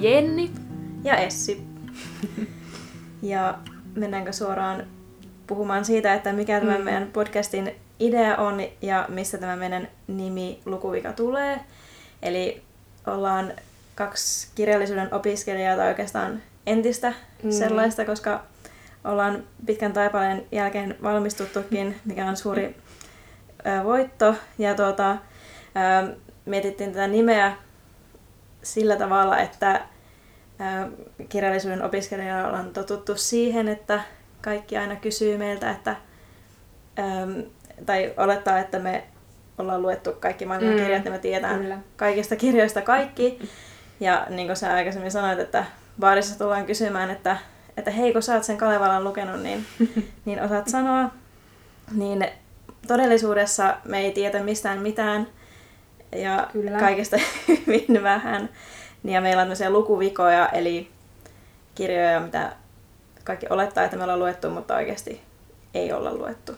Jenni. Ja Essi. ja mennäänkö suoraan puhumaan siitä, että mikä tämä Mm. meidän podcastin idea on ja mistä tämä meidän nimi Lukuvika tulee. Eli ollaan kaksi kirjallisuuden opiskelijaa tai oikeastaan entistä Mm. sellaista, koska ollaan pitkän taipaleen jälkeen valmistuttukin, mikä on suuri ö, voitto. Ja tuota, ö, mietittiin tätä nimeä sillä tavalla, että kirjallisuuden opiskelijoilla ollaan totuttu siihen, että kaikki aina kysyy meiltä, että, tai olettaa, että me ollaan luettu kaikki maailman Mm, kirjat ja me tiedetään kyllä. kaikista kirjoista kaikki. Ja niin kuin sä aikaisemmin sanoit, että baarissa tullaan kysymään, että, että hei, kun sä oot sen Kalevalan lukenut, niin, niin osaat sanoa. Niin todellisuudessa me ei tiedä mistään mitään ja Kyllä. kaikesta hyvin vähän. Ja meillä on tämmöisiä lukuvikoja, eli kirjoja, mitä kaikki olettaa, että me ollaan luettu, mutta oikeasti ei olla luettu.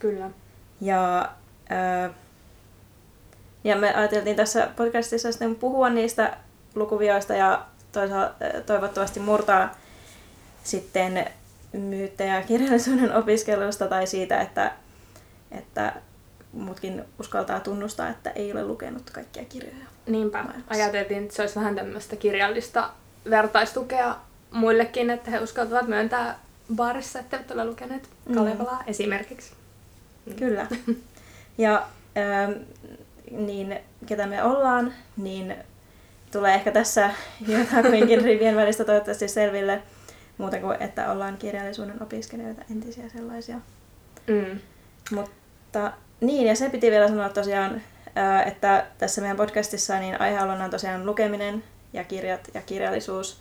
Kyllä. Ja, ää, ja me ajateltiin tässä podcastissa sitten puhua niistä lukuvioista ja toisaalta toivottavasti murtaa sitten myyttejä kirjallisuuden opiskelusta tai siitä, että, että muutkin uskaltaa tunnustaa, että ei ole lukenut kaikkia kirjoja. Niinpä. Maailmassa. Ajateltiin, että se olisi vähän tämmöistä kirjallista vertaistukea muillekin, että he uskaltavat myöntää baarissa, että eivät ole lukeneet Mm. Kalevalaa esimerkiksi. Kyllä. Ja ää, niin ketä me ollaan, niin tulee ehkä tässä jotakuinkin rivien välistä toivottavasti selville muuta kuin, että ollaan kirjallisuuden opiskelijoita, entisiä sellaisia. Mm. Mutta niin, ja se piti vielä sanoa tosiaan, että tässä meidän podcastissa niin aihealuna on tosiaan lukeminen ja kirjat ja kirjallisuus.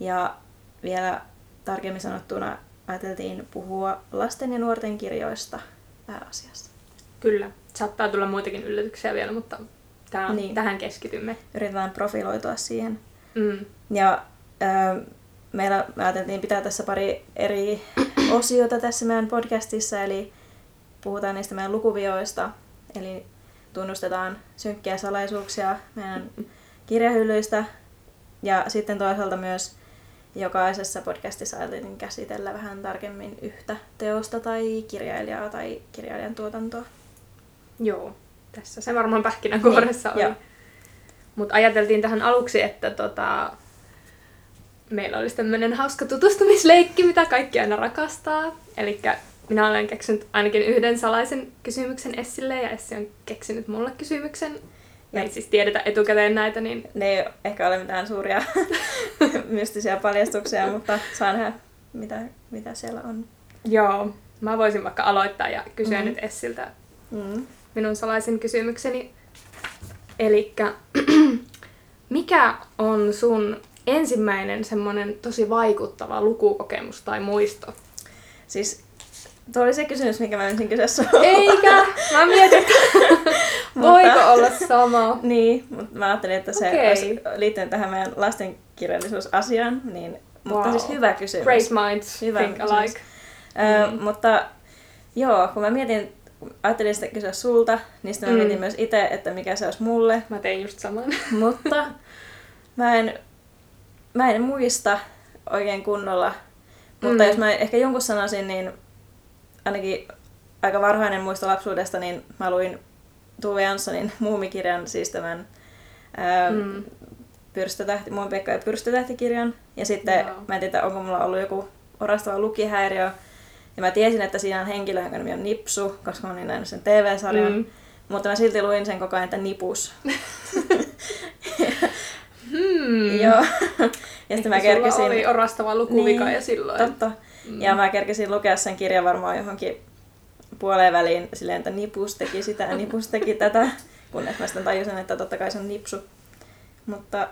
Ja vielä tarkemmin sanottuna ajateltiin puhua lasten ja nuorten kirjoista pääasiassa. Kyllä. Saattaa tulla muitakin yllätyksiä vielä, mutta tää, Niin. tähän keskitymme. Yritetään profiloitua siihen. Mm. Ja ää, meillä me ajateltiin pitää tässä pari eri osiota tässä meidän podcastissa, eli puhutaan niistä meidän lukuvioista, eli tunnustetaan synkkiä salaisuuksia meidän kirjahyllyistä, ja sitten toisaalta myös jokaisessa podcastissa ajateltiin käsitellä vähän tarkemmin yhtä teosta tai kirjailijaa tai kirjailijan tuotantoa. Joo, tässä se varmaan pähkinänkuoressa Niin, oli. Mutta ajateltiin tähän aluksi, että tota, meillä olisi tämmöinen hauska tutustumisleikki, mitä kaikki aina rakastaa. Eli minä olen keksinyt ainakin yhden salaisen kysymyksen Essille ja Essi on keksinyt mulle kysymyksen. Me Ja- ei siis tiedetä etukäteen näitä, niin Ne ei ehkä ole mitään suuria mystisiä paljastuksia, mutta saa nähdä, mitä, mitä siellä on. joo, mä voisin vaikka aloittaa ja kysyä Mhm. nyt Essiltä Mm. minun salaisen kysymykseni. Eli mikä on sun ensimmäinen semmoinen tosi vaikuttava lukukokemus tai muisto? Siis tuo oli se kysymys, mikä mä ensin kysyä sulta. Eikä! Mä mietin, että voiko olla sama. Niin, mutta mä ajattelin, että se Okei. olisi liittynyt tähän meidän lastenkirjallisuusasiaan, niin, mutta Wow. siis hyvä kysymys. Great minds Hyvä think kysymys. alike. Ö, Mm. Mutta joo, kun mä mietin, ajattelin sitä kysyä sulta, niin sitten mä Mm. mietin myös itse, että mikä se olisi mulle. Mä tein just saman. Mutta mä en, mä en muista oikein kunnolla. Mutta Mm. jos mä ehkä jonkun sanoisin, niin ainakin aika varhainen muisto lapsuudesta, niin mä luin Tuve Janssonin muumikirjan, siis tämän ää, Mm. pyrstötähti, Muun Pekka ja pyrstötähtikirjan. Ja sitten Joo. mä en tiedä, onko mulla ollut joku orastava lukihäiriö. Ja mä tiesin, että siinä on henkilö, jonka nimi on Nipsu, koska mä olin nähnyt sen TV-sarjan. Mm. Mutta mä silti luin sen koko ajan, että Nipus. Hmm. Joo. ja sitten mä kerkesin... oli orastava lukuvika Niin, ja silloin. Totta. Mm. Ja mä kerkesin lukea sen kirjan varmaan johonkin puoleen väliin silleen, että Nipus teki sitä ja Nipus teki tätä. Kunnes mä sitten tajusin, että totta kai se on Nipsu. Mutta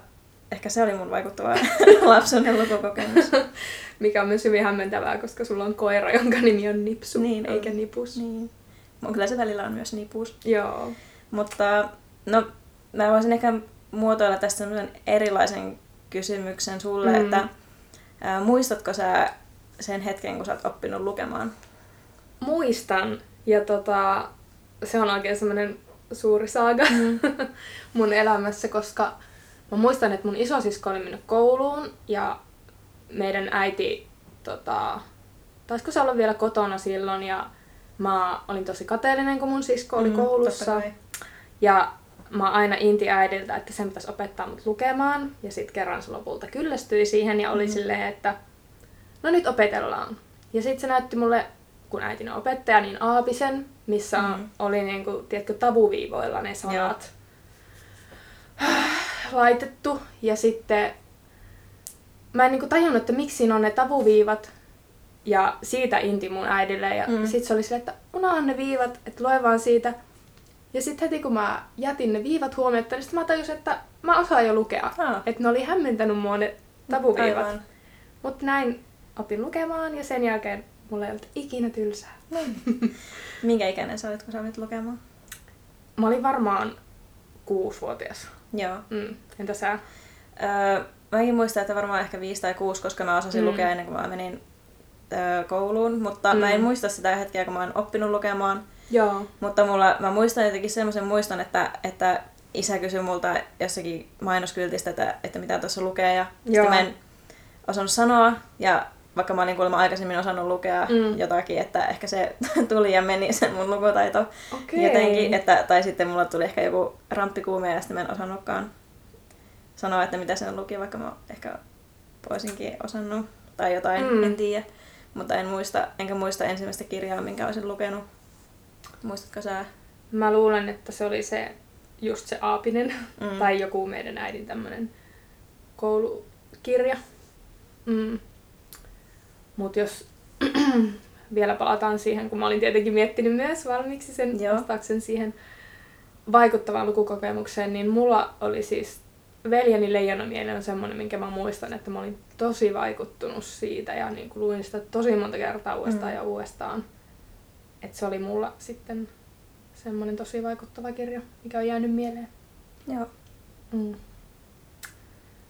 ehkä se oli mun vaikuttava lapsuuden lukukokemus. Mikä on myös hyvin hämmentävää, koska sulla on koira, jonka nimi on Nipsu, Niin on. eikä Nipus. Niin. Mun kyllä se välillä on myös Nipus. Joo. Mutta no, mä voisin ehkä muotoilla tästä sellaisen erilaisen kysymyksen sulle, Mm. mm. että ää, muistatko sä sen hetken, kun sä oot oppinut lukemaan? Muistan. Ja tota, se on oikein semmoinen suuri saaga mm. mun elämässä, koska mä muistan, että mun isosisko oli mennyt kouluun ja meidän äiti, tota, taisiko se olla vielä kotona silloin ja mä olin tosi kateellinen, kun mun sisko oli mm, koulussa. Ja mä aina inti äidiltä, että sen pitäisi opettaa mut lukemaan. Ja sitten kerran se lopulta kyllästyi siihen ja oli mm. silleen, että no nyt opetellaan. Ja sitten se näytti mulle, kun äitin opettaja, niin aapisen, missä mm. oli niinku, tiedätkö, tabuviivoilla ne sanat Joo. laitettu. Ja sitten mä en niinku tajunnut, että miksi siinä on ne tabuviivat. Ja siitä inti mun äidille. Ja mm. sitten se oli silleen, että unohan ne viivat, että lue vaan siitä. Ja sitten heti kun mä jätin ne viivat huomioon, niin mä tajusin, että mä osaan jo lukea. Ah. Että ne oli hämmentänyt mua ne tabuviivat. Mutta näin opin lukemaan ja sen jälkeen mulla ei ollut ikinä tylsää. Mm. Minkä ikäinen sä olit, kun sä olit lukemaan? Mä olin varmaan kuusivuotias. Joo. Mm. Entä sä? Öö, mäkin muistan, että varmaan ehkä viisi tai kuusi, koska mä osasin mm. lukea ennen kuin mä menin öö, kouluun. Mutta mm. mä en muista sitä hetkeä, kun mä oon oppinut lukemaan. Joo. Mutta mulla, mä muistan jotenkin semmoisen muistan, että, että isä kysyi multa jossakin mainoskyltistä, että, että mitä tuossa lukee. Ja sitten mä en osannut sanoa. Ja vaikka mä olin kuulemma aikaisemmin osannut lukea mm. jotakin, että ehkä se tuli ja meni se mun lukutaito okay. jotenkin. Että, tai sitten mulla tuli ehkä joku ramppikuume ja sitten mä en osannutkaan sanoa, että mitä se luki, vaikka mä ehkä voisinkin osannut tai jotain, mm. en tiedä. Mutta en muista, enkä muista ensimmäistä kirjaa, minkä olisin lukenut. Muistatko sä? Mä luulen, että se oli se just se Aapinen mm. tai joku meidän äidin tämmönen koulukirja. Mm. Mutta jos vielä palataan siihen, kun mä olin tietenkin miettinyt myös valmiiksi sen Joo. vastauksen siihen vaikuttavaan lukukokemukseen, niin mulla oli siis veljeni Leijonamieli on semmoinen, minkä mä muistan, että mä olin tosi vaikuttunut siitä ja niin kuin luin sitä tosi monta kertaa uudestaan mm. ja uudestaan. Että se oli mulla sitten semmoinen tosi vaikuttava kirja, mikä on jäänyt mieleen. Joo. Mm.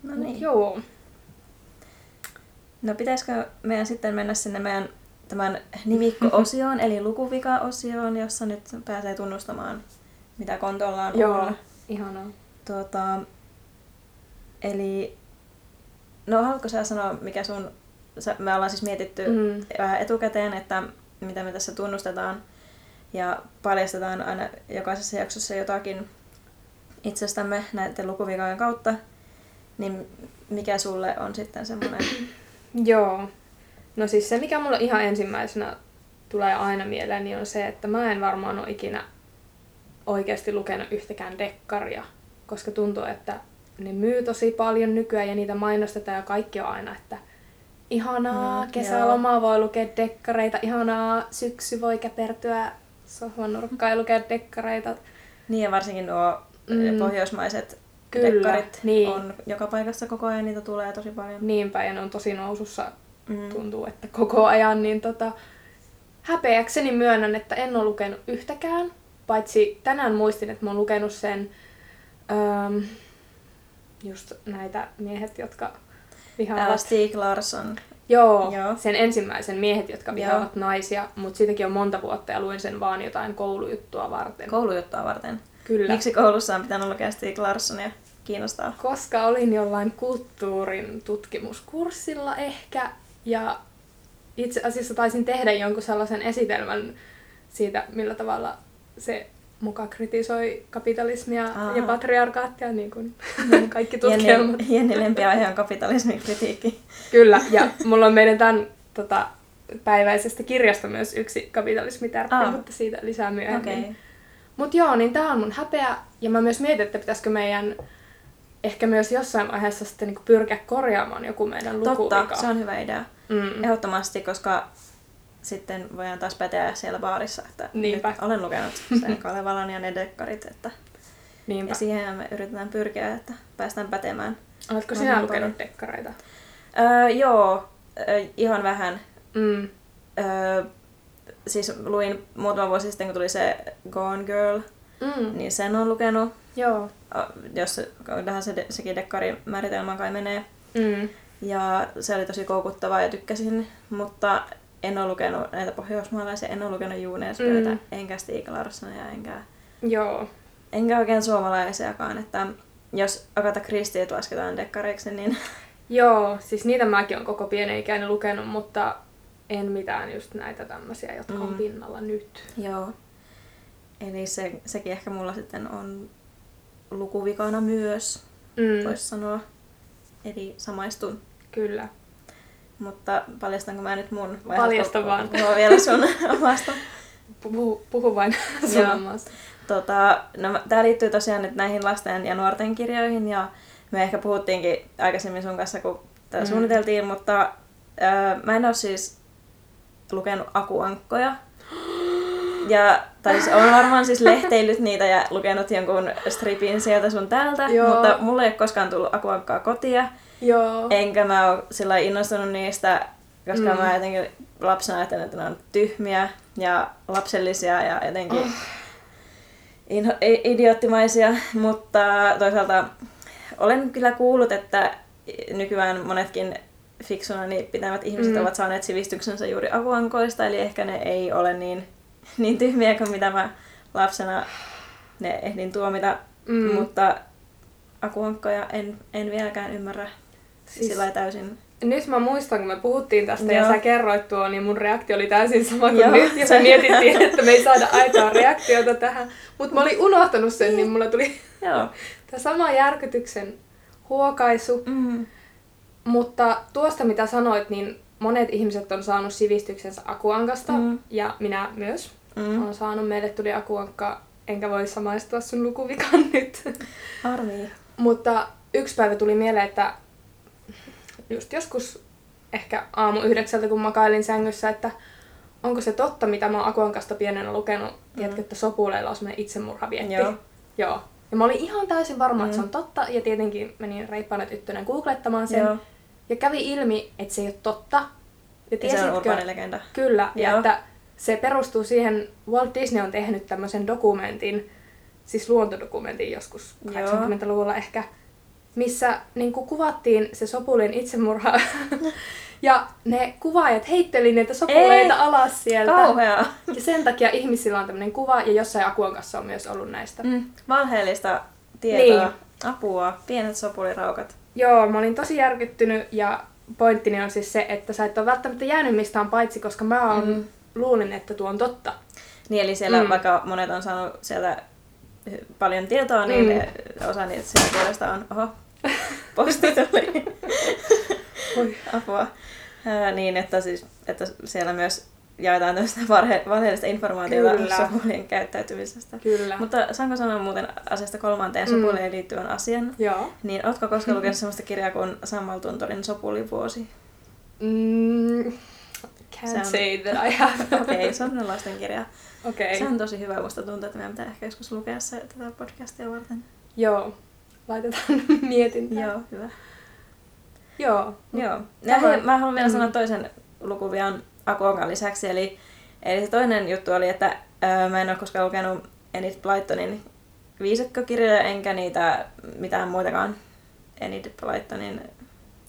No niin. Mut joo. No pitäisikö meidän sitten mennä sinne meidän tämän nimikko-osioon, eli lukuvika-osioon, jossa nyt pääsee tunnustamaan, mitä kontollaan Joo, on. ihanaa. Tuota, eli, no haluatko sä sanoa, mikä sun, me ollaan siis mietitty mm. vähän etukäteen, että mitä me tässä tunnustetaan, ja paljastetaan aina jokaisessa jaksossa jotakin itsestämme näiden lukuvikojen kautta, niin mikä sulle on sitten semmoinen Joo. No siis se, mikä mulle ihan ensimmäisenä tulee aina mieleen, niin on se, että mä en varmaan ole ikinä oikeasti lukenut yhtäkään dekkaria, koska tuntuu, että ne myy tosi paljon nykyään ja niitä mainostetaan ja kaikki on aina, että ihanaa, mm, kesäloma joo. voi lukea dekkareita, ihanaa, syksy voi käpertyä sohvan nurkkaan ja lukea dekkareita. Niin ja varsinkin nuo mm. pohjoismaiset Kyllä, niin. on joka paikassa koko ajan, niitä tulee tosi paljon. Niinpä, ja ne on tosi nousussa, mm. tuntuu, että koko ajan, niin tota, häpeäkseni myönnän, että en ole lukenut yhtäkään, paitsi tänään muistin, että mä oon lukenut sen ähm, just näitä miehet, jotka vihaavat... Stieg Larsson. Joo, Joo, sen ensimmäisen miehet, jotka vihaavat Joo. naisia, mutta siitäkin on monta vuotta ja luin sen vaan jotain koulujuttua varten. Koulujuttua varten? Kyllä. Miksi koulussa on pitänyt lukea Stieg Larssonia? Kiinnostaa. Koska olin jollain kulttuurin tutkimuskurssilla ehkä, ja itse asiassa taisin tehdä jonkun sellaisen esitelmän siitä, millä tavalla se muka kritisoi kapitalismia Aa. ja patriarkaattia, niin kuin niin. kaikki tutkielmat. Jenni lempiaihe on kapitalismin kritiikki. Kyllä, ja mulla on meidän tämän tota, päiväisestä kirjasta myös yksi kapitalismitärppi, mutta siitä lisää myöhemmin. Okay. Mutta joo, niin tämä on mun häpeä, ja mä myös mietin, että pitäisikö meidän ehkä myös jossain vaiheessa sitten niin pyrkiä korjaamaan joku meidän lukuvika. Totta, se on hyvä idea. Mm. Ehdottomasti, koska sitten voidaan taas päteä siellä baarissa, että Niinpä. nyt olen lukenut sen Kalevalan ja ne dekkarit, että Niinpä. ja siihen me yritetään pyrkiä, että päästään pätemään. Oletko sinä lukenut dekkareita? Öö, joo, öö, ihan vähän. Mm. Öö, siis luin muutama vuosi sitten, kun tuli se Gone Girl, mm. niin sen on lukenut. Joo. Jos tähän se, sekin dekkari määritelmä kai menee. Mm. Ja se oli tosi koukuttavaa ja tykkäsin, mutta en ole lukenut näitä pohjoismaalaisia, en ole lukenut Juuneespeitä, Mm. enkä Stieg Larssonia, enkä, Joo. enkä oikein suomalaisiakaan. Että jos Agatha Christie lasketaan dekkareiksi, niin Joo, siis niitä mäkin on koko pienen ikäinen lukenut, mutta en mitään just näitä tämmöisiä, jotka on Mm. pinnalla nyt. joo. Eli se, sekin ehkä mulla sitten on lukuvikana myös, Mm, voisi sanoa. Eli samaistun. Kyllä. Mutta paljastanko mä nyt mun? vai Paljasta vaan. puhua vielä sun omasta? Puhu, puhu vain sun omasta. Tota, no, tämä liittyy tosiaan nyt näihin lasten ja nuorten kirjoihin ja me ehkä puhuttiinkin aikaisemmin sun kanssa, kun tätä Mm. suunniteltiin, mutta ää, mä en ole siis lukenut akuankkoja. Ja, tai siis olen varmaan siis lehteillyt niitä ja lukenut jonkun stripin sieltä sun täältä, Joo. mutta mulle ei ole koskaan tullut akuankkaa kotia. Joo. Enkä mä ole sillä innostunut niistä, koska Mm. mä jotenkin lapsena ajattelin, että ne on tyhmiä ja lapsellisia ja jotenkin Oh. inho- i- idioottimaisia, mutta toisaalta olen kyllä kuullut, että nykyään monetkin fiksuna niin pitävät ihmiset Mm. ovat saaneet sivistyksensä juuri avuankoista, eli ehkä ne ei ole niin, niin tyhmiä kuin mitä mä lapsena ne ehdin tuomita, Mm. mutta akuankkoja en, en vieläkään ymmärrä Siis- siis... sillä täysin. Nyt mä muistan, kun me puhuttiin tästä ja Joo. sä kerroit tuo, niin mun reaktio oli täysin sama kuin Joo. nyt. Ja me mietittiin, että me ei saada aitoa reaktiota tähän. Mutta mä olin unohtanut sen, niin mulla tuli Joo. tämä sama järkytyksen huokaisu. Mm. Mutta tuosta mitä sanoit, niin monet ihmiset on saanut sivistyksensä Akuankasta. Mm. Ja minä myös Mm. olen saanut. Meille tuli Akuankka, enkä voi samaistua sun lukuvikaan nyt. Harmi. Mutta yksi päivä tuli mieleen, että just joskus ehkä aamu yhdeksältä, kun makailin sängyssä, että onko se totta, mitä mä oon Akuankasta pienenä lukenut, mm. tiedätkö, että sopuleilla on semmoinen itsemurhavietti. Joo. Joo. Ja mä olin ihan täysin varma, että se on Mm. totta, ja tietenkin menin reippaana tyttönä googlettamaan sen. Joo. Ja kävi ilmi, että se ei ole totta. Ja Ja se on tiesitkö, legenda. Kyllä, ja Joo. että se perustuu siihen, Walt Disney on tehnyt tämmöisen dokumentin, siis luontodokumentin joskus Joo. 80-luvulla ehkä, missä niin kuin kuvattiin se Sopulin itsemurha. ja ne kuvaajat heitteli niitä sopuleita Ei. alas sieltä. Kauheaa. Ja sen takia ihmisillä on tämmöinen kuva, ja jossain Akuan kanssa on myös ollut näistä. Mm. Valheellista tietoa. Niin. Apua. Pienet sopuliraukat. Joo, mä olin tosi järkyttynyt, ja pointtini on siis se, että sä et ole välttämättä jäänyt mistään paitsi, koska mä on, Mm. Luulin, että tuo on totta. Niin, eli siellä Mm. mm. vaikka monet on saanut sieltä hy- paljon tietoa, niin Mm. mm. osa niitä siellä puolesta on, oho, posti tuli. Apua. Ää, niin, että, siis, että siellä myös jaetaan tämmöistä valheellista informaatiota Kyllä. käyttäytymisestä. Kyllä. Mutta saanko sanoa muuten asiasta kolmanteen Mm. sopuliin liittyvän asian? Joo. Niin, ootko koskaan lukenut sellaista kirjaa kuin Sammal Tuntorin sopulivuosi? Mm, can't Se on- say that I have. Okei, okay, se on sellainen lastenkirja. Okei. Se on tosi hyvä, musta tuntuu, että meidän pitää ehkä joskus lukea se tätä podcastia varten. Joo. Laitetaan mietintään. Joo, hyvä. Joo. Joo. Tämä- hei, mä haluan vielä mm. sanoa toisen lukuvian Akuonkan lisäksi. Eli, eli se toinen juttu oli, että ää, mä en ole koskaan lukenut Enid Blytonin viisakkokirjoja, enkä niitä mitään muitakaan Enid Blytonin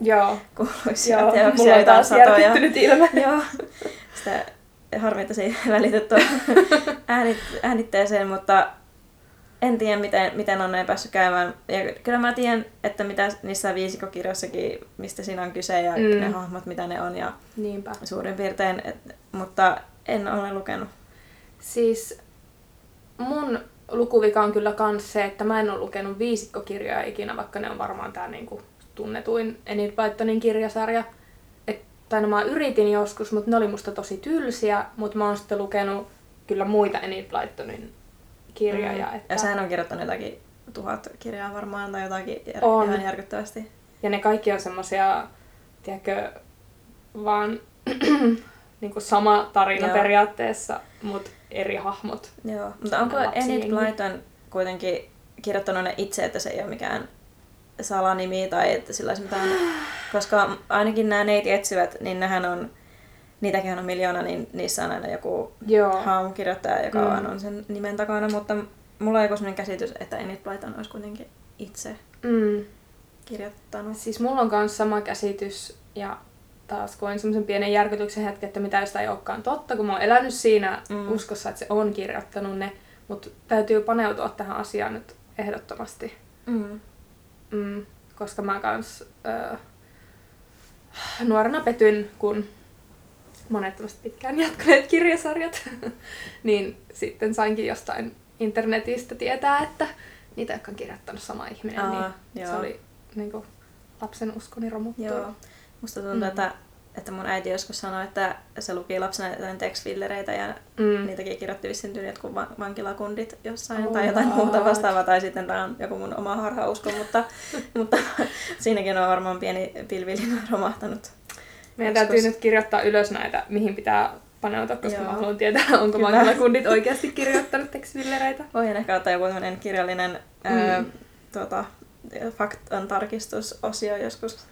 Joo. kuuluisia Joo. teoksia. Mulla on taas satoja. ilme. Joo. Sitä harmi, että se ei välity äänit, äänitteeseen, mutta en tiedä, miten, miten on näin päässyt käymään. Ja kyllä mä tiedän, että mitä niissä viisikokirjoissakin, mistä siinä on kyse ja mm. ne hahmot, mitä ne on ja Niinpä. suurin piirtein, et, mutta en ole lukenut. Siis mun lukuvika on kyllä kans se, että mä en ole lukenut viisikkokirjoja ikinä, vaikka ne on varmaan tää niinku tunnetuin Enid Blytonin kirjasarja. Et, tai no mä yritin joskus, mutta ne oli musta tosi tylsiä, mutta mä oon sitten lukenut kyllä muita Enid Blytonin kirjoja. Mm. Että... Ja sehän on kirjoittanut jotakin tuhat kirjaa varmaan tai jotakin jär, On. ihan järkyttävästi. Ja ne kaikki on semmosia, tiedätkö, vaan niinku sama tarina Joo. periaatteessa, mutta eri hahmot. Joo, mutta onko. Enid Blyton kuitenkin kirjoittanut ne itse, että se ei ole mikään salanimi tai että sillä olisi mitään... Koska ainakin nämä neiti etsivät, niin nehän on... Niitäkin on miljoona, niin niissä on aina joku Joo. haamukirjoittaja, joka Mm. vaan on sen nimen takana, mutta mulla on joku sellainen käsitys, että Enid Blyton olisi kuitenkin itse Mm. kirjoittanut. Siis mulla on myös sama käsitys ja taas koin semmoisen pienen järkytyksen hetken, että mitä jos tämä ei olekaan totta, kun mä oon elänyt siinä mm. uskossa, että se on kirjoittanut ne, mutta täytyy paneutua tähän asiaan nyt ehdottomasti. Mm. Mm, koska mä kans äh, nuorena petyn, kun monet pitkään jatkuneet kirjasarjat, niin sitten sainkin jostain internetistä tietää, että niitä, jotka on kirjoittanut sama ihminen, Aa, niin joo. se oli niin kuin, lapsen uskoni romuttua. Joo. Musta tuntuu, mm. että, että mun äiti joskus sanoi, että se luki lapsena jotain tekstfillereitä ja mm. niitäkin kirjoitti vissiin tyyli jotkut vankilakundit jossain oh, tai jotain God. muuta vastaavaa, tai sitten tämä on joku mun oma harhausko, mutta, mutta siinäkin on varmaan pieni pilvillinen romahtanut. Meidän joskus. täytyy nyt kirjoittaa ylös näitä, mihin pitää paneutua, koska Joo. mä haluan tietää, onko vankilakundit oikeasti kirjoittanut tekstfillereitä. Voin ehkä ottaa joku kirjallinen mm. ää, tuota, faktan tarkistusosio joskus.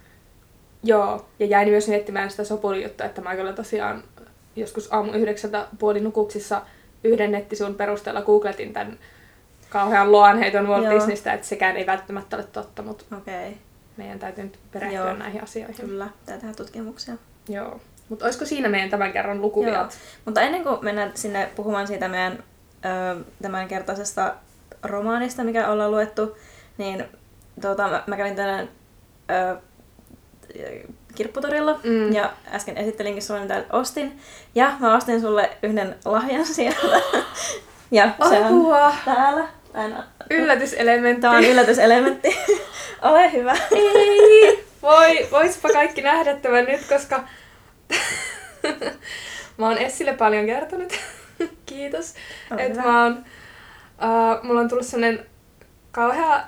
Joo, ja jäin myös miettimään sitä sopulijutta, että mä kyllä tosiaan joskus aamu yhdeksältä puoli nukuksissa yhden nettisivuun perusteella googletin tämän kauhean loanheiton Walt Joo. Disneystä, että sekään ei välttämättä ole totta, mutta okay. meidän täytyy nyt perehtyä Joo. näihin asioihin. Kyllä, täytyy tehdä tutkimuksia. Joo. Mutta olisiko siinä meidän tämän kerran lukuviat? Mutta ennen kuin mennään sinne puhumaan siitä meidän ö, tämän kertaisesta romaanista, mikä ollaan luettu, niin tuota, mä, mä kävin tänään ö, kirpputorilla mm. ja äsken esittelinkin sulle, mitä ostin. Ja mä ostin sulle yhden lahjan sieltä. ja se on täällä. Tän... Yllätyselementti. Tämä on yllätyselementti. Ole hyvä. Ei. Voi, voispa kaikki nähdä tämän nyt, koska mä oon Essille paljon kertonut. Kiitos. että mä oon, uh, mulla on tullut sellainen kauhea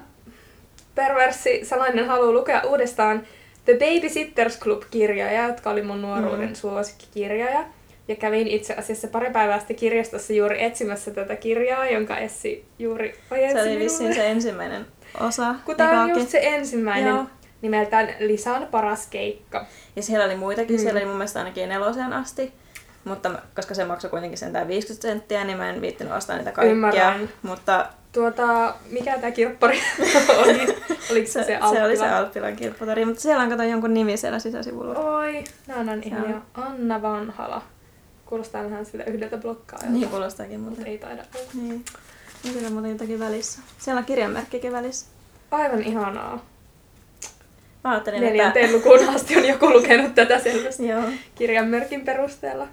perversi salainen halu lukea uudestaan The Babysitters Club-kirjoja, jotka oli mun nuoruuden mm. suosikkikirjoja. Ja kävin itse asiassa pari päivää sitten kirjastossa juuri etsimässä tätä kirjaa, jonka Essi juuri ojensi Se oli vissiin se ensimmäinen osa. Kun tämä on just se ensimmäinen. Joo. Nimeltään Lisan paras keikka. Ja siellä oli muitakin, mm. siellä oli mun mielestä ainakin neloseen asti. Mutta koska se maksoi kuitenkin sentään 50 senttiä, niin mä en viittinyt ostaa niitä kaikkia. Ymmärrän. Mutta Tuota, mikä tämä kirppari oli? Oliko se, se, se Se oli se Alppilan kirppatori, mutta siellä on kato jonkun nimi siellä sisäsivulla. Oi, nämä on ihan Anna Vanhala. Kuulostaa vähän siltä yhdeltä blokkaajalta. Niin kuulostaakin, mutta ei taida olla. Niin. Siellä on muuten jotakin välissä. Siellä on kirjanmerkkikin välissä. Aivan ihanaa. Mä ajattelin, Neljänteen että... lukuun asti on joku lukenut tätä selvästi Joo. kirjanmerkin perusteella.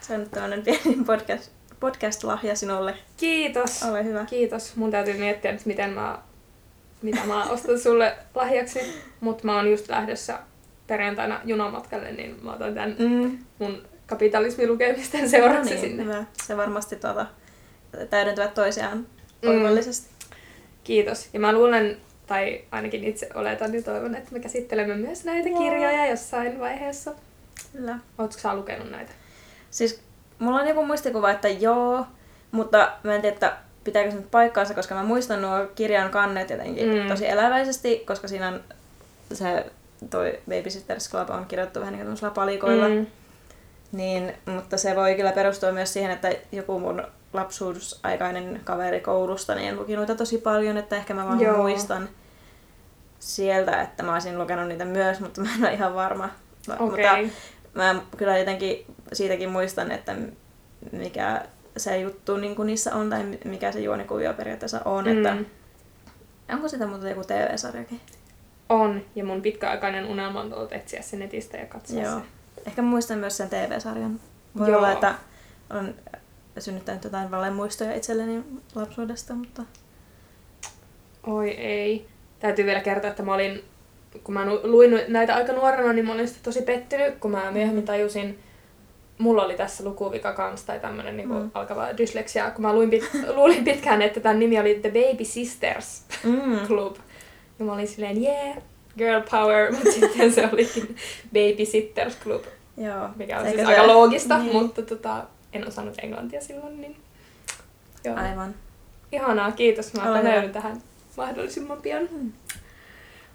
Se on nyt tämmöinen pieni podcast, podcast-lahja sinulle. Kiitos. Ole hyvä. Kiitos. Mun täytyy miettiä nyt, miten mä, mitä mä ostan sulle lahjaksi. Mutta mä oon just lähdössä perjantaina junamatkalle, niin mä otan tämän mm. mun kapitalismilukemisten seuraksi no niin, sinne. Hyvä. Se varmasti tuota, täydentävät toisiaan mm. oivallisesti. Kiitos. Ja mä luulen, tai ainakin itse oletan ja toivon, että me käsittelemme myös näitä wow. kirjoja jossain vaiheessa. Kyllä. Oletko sä lukenut näitä? Siis mulla on joku muistikuva, että joo, mutta mä en tiedä, että pitääkö se nyt paikkaansa, koska mä muistan nuo kirjan kannet jotenkin mm. tosi eläväisesti, koska siinä on se toi Babysitters Club on kirjoittu vähän niin kuin palikoilla. Mm. Niin, mutta se voi kyllä perustua myös siihen, että joku mun lapsuusaikainen kaveri koulusta niin luki noita tosi paljon, että ehkä mä vaan Joo. muistan sieltä, että mä olisin lukenut niitä myös, mutta mä en ole ihan varma. Okay. Mutta mä kyllä jotenkin siitäkin muistan, että mikä se juttu niin kuin niissä on tai mikä se juonikuvio periaatteessa on. Mm. Että onko sitä muuta joku TV-sarjakin? On, ja mun pitkäaikainen unelma on ollut etsiä sen netistä ja katsoa Joo. se. Ehkä muistan myös sen TV-sarjan. Voi Joo. olla, että on synnyttänyt jotain valemuistoja itselleni lapsuudesta, mutta... Oi ei. Täytyy vielä kertoa, että mä olin, kun mä luin näitä aika nuorena, niin mä olin tosi pettynyt, kun mä myöhemmin tajusin, mulla oli tässä lukuvika kanssa tai tämmönen niinku mm. alkava dysleksia, kun mä luin pit- luulin pitkään, että tämän nimi oli The Baby Sisters mm. Club. Ja mä olin silleen, yeah, girl power, mutta sitten se olikin Baby Sitters Club. Joo. Mikä on Eikä siis se... aika loogista, niin. mutta tota, en osannut englantia silloin, niin joo. Aivan. Ihanaa, kiitos. Mä otan tähän mahdollisimman pian. Mm.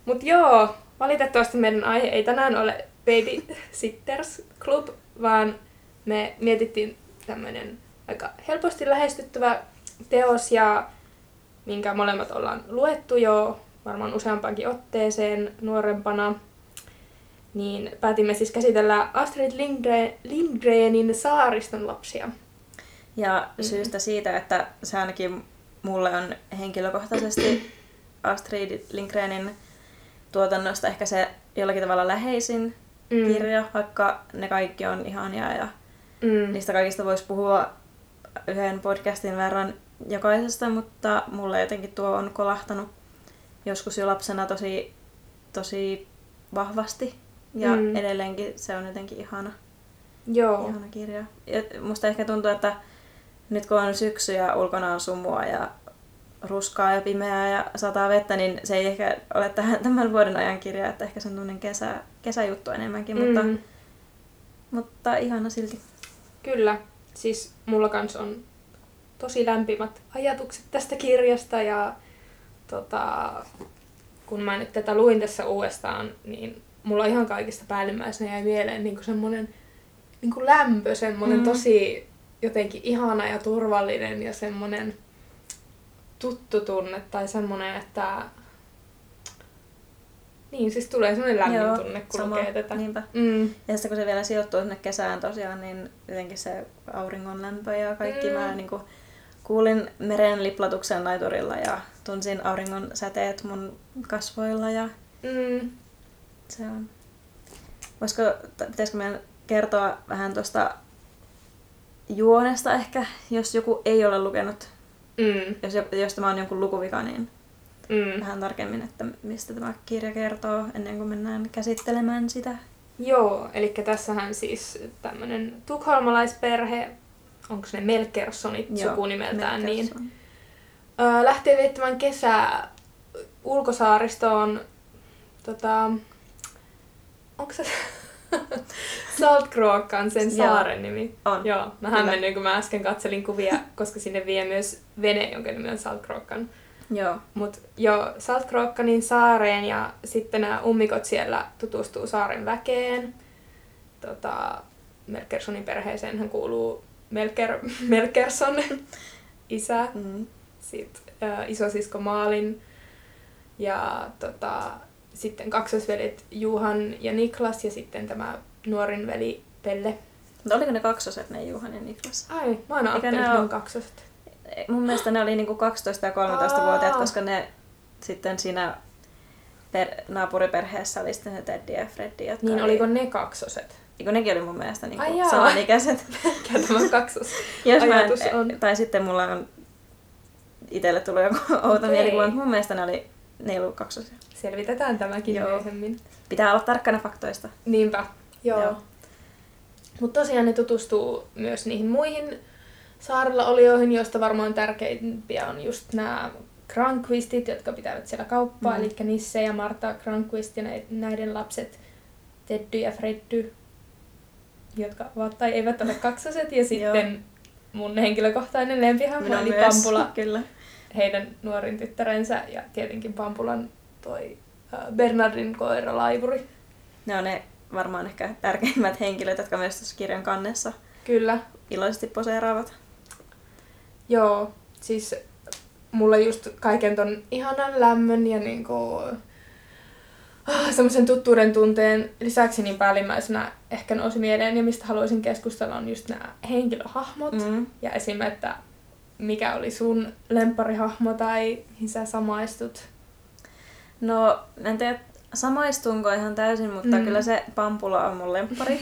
Mut joo, valitettavasti meidän aihe ei tänään ole Baby Sitters Club, vaan me mietittiin tämmöinen aika helposti lähestyttävä teos ja minkä molemmat ollaan luettu jo varmaan useampaankin otteeseen nuorempana, niin päätimme siis käsitellä Astrid Lindgren, Lindgrenin saariston lapsia. Ja syystä siitä, että se ainakin mulle on henkilökohtaisesti Astrid Lindgrenin tuotannosta ehkä se jollakin tavalla läheisin mm. kirja, vaikka ne kaikki on ihania ja mm. niistä kaikista voisi puhua yhden podcastin verran jokaisesta, mutta mulle jotenkin tuo on kolahtanut joskus jo lapsena tosi, tosi vahvasti. Ja mm. edelleenkin se on jotenkin ihana, Joo. ihana kirja. Ja musta ehkä tuntuu, että nyt kun on syksy ja ulkona on sumua ja ruskaa ja pimeää ja sataa vettä, niin se ei ehkä ole tähän, tämän vuoden ajan kirja, että ehkä se on tunnen kesä, kesäjuttu enemmänkin, mm. mutta, mutta ihana silti. Kyllä, siis mulla kans on tosi lämpimät ajatukset tästä kirjasta ja tota, kun mä nyt tätä luin tässä uudestaan, niin mulla ihan kaikista päällimmäisenä jäi mieleen niin semmoinen niin lämpö, semmoinen mm. tosi jotenkin ihana ja turvallinen ja semmoinen tuttu tunne tai semmoinen, että niin, siis tulee semmoinen lämmin Joo, tunne, kun sama, lukee tätä. Niinpä. Mm. Ja sitten kun se vielä sijoittuu sinne kesään tosiaan, niin jotenkin se auringon lämpö ja kaikki. Mm. Mä niin kuin, kuulin meren liplatuksen laiturilla ja tunsin auringon säteet mun kasvoilla ja mm. se on... Voisiko, pitäisikö meidän kertoa vähän tuosta juonesta ehkä, jos joku ei ole lukenut, mm. jos, jos tämä on jonkun lukuvika, niin mm. vähän tarkemmin, että mistä tämä kirja kertoo ennen kuin mennään käsittelemään sitä. Joo, eli tässähän siis tämmöinen tukholmalaisperhe, onko ne Melkersonit Joo, sukunimeltään, Melkerson. niin ö, lähtee viettämään kesää ulkosaaristoon, tota, onko se Saltkrookka sen saaren nimi. On. Joo, mä hämmennyin, kun mä äsken katselin kuvia, koska sinne vie myös vene, jonka nimi on Saltkrookkan. Joo. Mut jo Saltkrookkanin saareen ja sitten nämä ummikot siellä tutustuu saaren väkeen. Tota, Melkersonin perheeseen hän kuuluu Melker, Melkerson, isä, mm. sitten äh, isosisko Maalin ja tota, sitten kaksosvelit Juhan ja Niklas ja sitten tämä nuorin veli Pelle. Mutta oliko ne kaksoset, ne Juhan ja Niklas? Ai, mä oon ajatellut, että ne on kaksoset. Mun mielestä ne oli niinku 12 ja 13-vuotiaat, koska ne sitten siinä per, naapuriperheessä oli sitten ne Teddy ja Freddy. Jotka niin, oli... oliko ne kaksoset? Eikö nekin oli mun mielestä niinku Ai samanikäiset. Mikä tämä kaksos Jos ajatus en, on? Tai sitten mulla on itselle tullut joku outo okay. mielikuva, mutta mun mielestä ne oli ne ei ollut kaksosia. Selvitetään tämäkin Joo. myöhemmin. Pitää olla tarkkana faktoista. Niinpä. Joo. Joo. Mutta tosiaan ne tutustuu myös niihin muihin saarella olijoihin, joista varmaan tärkeimpiä on just nämä Cranquistit, jotka pitävät siellä kauppaa, mm. eli Nisse ja Marta Cranquist ja näiden lapset Teddy ja Freddy, jotka ovat tai eivät ole kaksoset, ja sitten mun henkilökohtainen lempihahmo eli Pampula. Kyllä. Heidän nuorin tyttärensä ja tietenkin Pampulan toi Bernardin koira Laivuri. Ne on ne varmaan ehkä tärkeimmät henkilöt, jotka myös tässä kirjan kannessa Kyllä. iloisesti poseeraavat. Joo, siis mulle just kaiken ton ihanan lämmön ja niinku, ah, semmoisen tuttuuden tunteen lisäksi niin päällimmäisenä ehkä nousi mieleen ja mistä haluaisin keskustella on just nämä henkilöhahmot mm. ja esim. että mikä oli sun lempparihahmo tai mihin sä samaistut? No, en tiedä samaistunko ihan täysin, mutta mm. kyllä se Pampula on mun lemppari,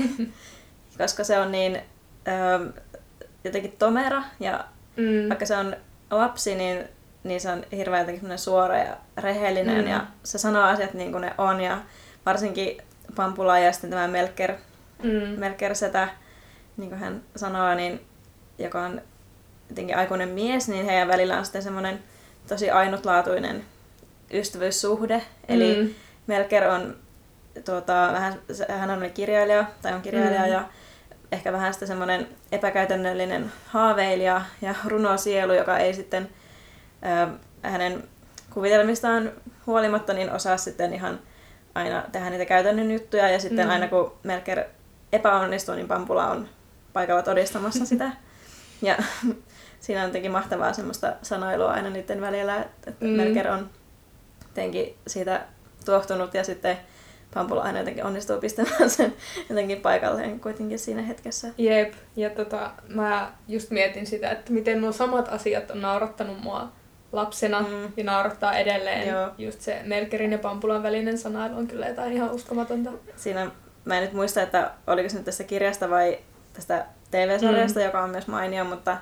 koska se on niin ö, jotenkin tomera ja mm. vaikka se on lapsi, niin, niin se on hirveän jotenkin suora ja rehellinen mm. ja se sanoo asiat niin kuin ne on ja varsinkin Pampula ja sitten tämä Melker, mm. Melker Setä, niin kuin hän sanoo, niin, joka on jotenkin aikuinen mies, niin heidän välillä on sitten semmoinen tosi ainutlaatuinen ystävyyssuhde. Eli mm. Melker on tuota, vähän, hän on kirjailija, tai on kirjailija, mm. ja ehkä vähän sitä semmoinen epäkäytännöllinen haaveilija ja runosielu, joka ei sitten äh, hänen kuvitelmistaan huolimatta niin osaa sitten ihan aina tehdä niitä käytännön juttuja ja sitten mm. aina kun Melker epäonnistuu, niin Pampula on paikalla todistamassa sitä. Ja siinä on jotenkin mahtavaa semmoista sanoilua aina niiden välillä, että mm. Melker on jotenkin siitä tuohtunut ja sitten Pampula aina jotenkin onnistuu pistämään sen jotenkin paikalleen kuitenkin siinä hetkessä. Jep, ja tota, mä just mietin sitä, että miten nuo samat asiat on naurattanut mua lapsena mm. ja naurattaa edelleen. Joo. Just se Melkerin ja Pampulan välinen sanailu on kyllä jotain ihan uskomatonta. Siinä, mä en nyt muista, että oliko se nyt tästä kirjasta vai tästä TV-sarjasta, mm. joka on myös mainio, mutta,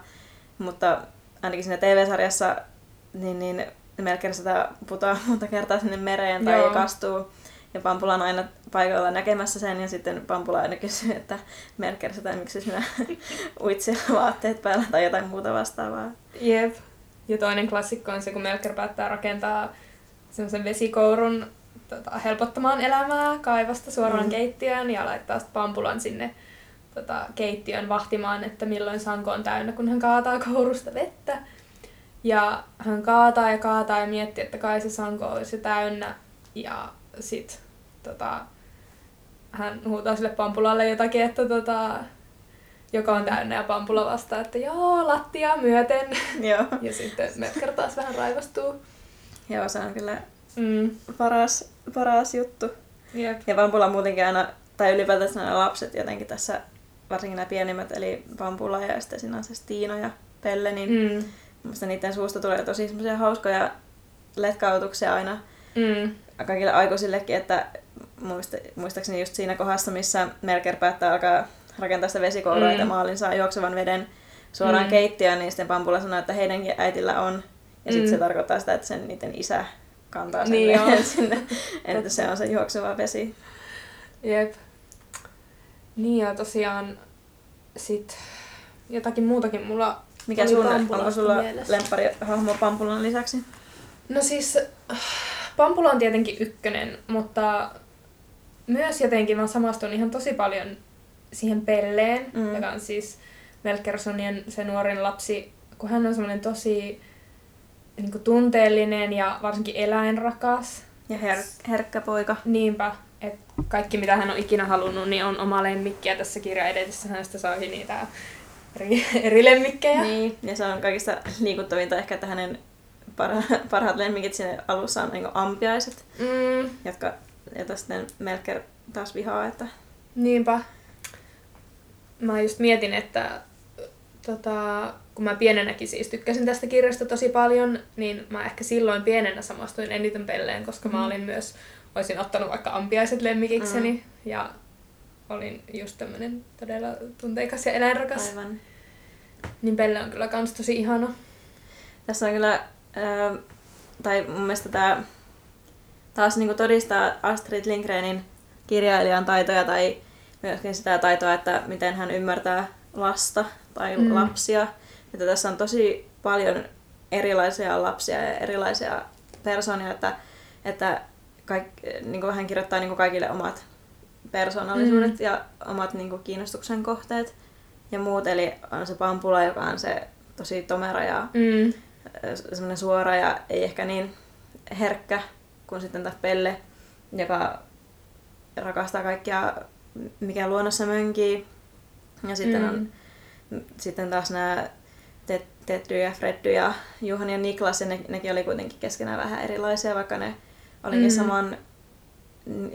mutta ainakin siinä TV-sarjassa niin, niin Melker sitä putoaa monta kertaa sinne mereen tai Joo. kastuu. Ja Pampula on aina paikalla näkemässä sen ja sitten Pampula aina kysyy, että Melker sitä, miksi sinä uit vaatteet päällä tai jotain muuta vastaavaa. Jep. Ja toinen klassikko on se, kun Melker päättää rakentaa semmoisen vesikourun tota, helpottamaan elämää kaivasta suoraan mm. keittiöön ja laittaa Pampulan sinne tota, keittiön vahtimaan, että milloin sanko on täynnä, kun hän kaataa kourusta vettä. Ja hän kaataa ja kaataa ja miettii, että kai se sanko olisi täynnä. Ja sit tota, hän huutaa sille Pampulalle jotakin, että tota, joka on täynnä ja Pampula vastaa, että joo, lattia myöten. Joo. ja sitten Metker taas vähän raivostuu. Joo, se on kyllä mm. paras, paras juttu. Jep. Ja Pampula muutenkin aina, tai ylipäätään nämä lapset jotenkin tässä, varsinkin nämä pienimmät, eli Pampula ja sitten se Stiino ja Pelle, niin mm. musta niiden suusta tulee tosi semmoisia hauskoja letkautuksia aina mm. kaikille aikuisillekin, että muista, muistaakseni just siinä kohdassa, missä Melker päättää alkaa rakentaa sitä vesikoulua, mm. että maalin saa juoksevan veden suoraan mm. keittiöön, niin sitten Pampula sanoo, että heidänkin äitillä on. Ja sitten mm. se tarkoittaa sitä, että sen niiden isä kantaa sen niin veden sinne, että se on se juokseva vesi. Jep. Niin ja tosiaan sit jotakin muutakin mulla Mikä sun, onko sulla lemppari hahmo Pampulan lisäksi? No siis Pampula on tietenkin ykkönen, mutta myös jotenkin mä samastun ihan tosi paljon siihen Pelleen, mm. joka on siis Melkersonien se nuorin lapsi, kun hän on semmoinen tosi niin kuin tunteellinen ja varsinkin eläinrakas. Ja her- herkkä poika. Niinpä, että kaikki mitä hän on ikinä halunnut, niin on oma lemmikki ja tässä kirja edetessä hänestä saahi niitä eri, eri lemmikkejä. Niin, ja se on kaikista liikuttavinta ehkä, että hänen parha- parhaat lemmikit siinä alussa on niin ampiaiset, mm. jotka, joita sitten Melker taas vihaa. Että... Niinpä mä just mietin, että tota, kun mä pienenäkin siis tykkäsin tästä kirjasta tosi paljon, niin mä ehkä silloin pienenä samastuin eniten pelleen, koska mm. mä olin myös, olisin ottanut vaikka ampiaiset lemmikikseni mm. ja olin just tämmönen todella tunteikas ja eläinrakas. Aivan. Niin Pelle on kyllä kans tosi ihana. Tässä on kyllä, äh, tai mun mielestä tää taas niinku todistaa Astrid Lindgrenin kirjailijan taitoja tai myöskin sitä taitoa, että miten hän ymmärtää lasta tai mm. lapsia. Että tässä on tosi paljon erilaisia lapsia ja erilaisia persoonia, että, että kaik, niin kuin hän kirjoittaa niin kuin kaikille omat persoonallisuudet mm. ja omat niin kuin kiinnostuksen kohteet ja muut. Eli on se Pampula, joka on se tosi tomera ja mm. semmoinen suora ja ei ehkä niin herkkä kuin sitten taas Pelle, joka rakastaa kaikkia mikä luonnossa mönkii. Ja sitten mm. on sitten taas nämä Tetty ja Freddy ja Juhan ja Niklas, ja ne, nekin oli kuitenkin keskenään vähän erilaisia, vaikka ne olikin mm. saman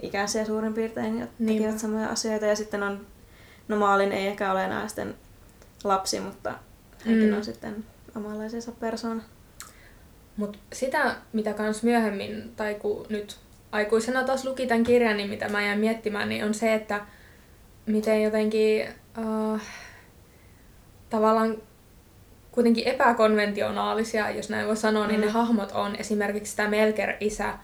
ikäisiä suurin piirtein ja tekivät niin. samoja asioita. Ja sitten on, no Maalin ei ehkä ole enää sitten lapsi, mutta hänkin mm. on sitten omanlaisensa persoona. Mutta sitä, mitä kans myöhemmin, tai kun nyt aikuisena taas luki tämän kirjan, niin mitä mä jäin miettimään, niin on se, että miten jotenkin uh, tavallaan kuitenkin epäkonventionaalisia, jos näin voi sanoa, mm. niin ne mm. hahmot on esimerkiksi tämä Melker-isä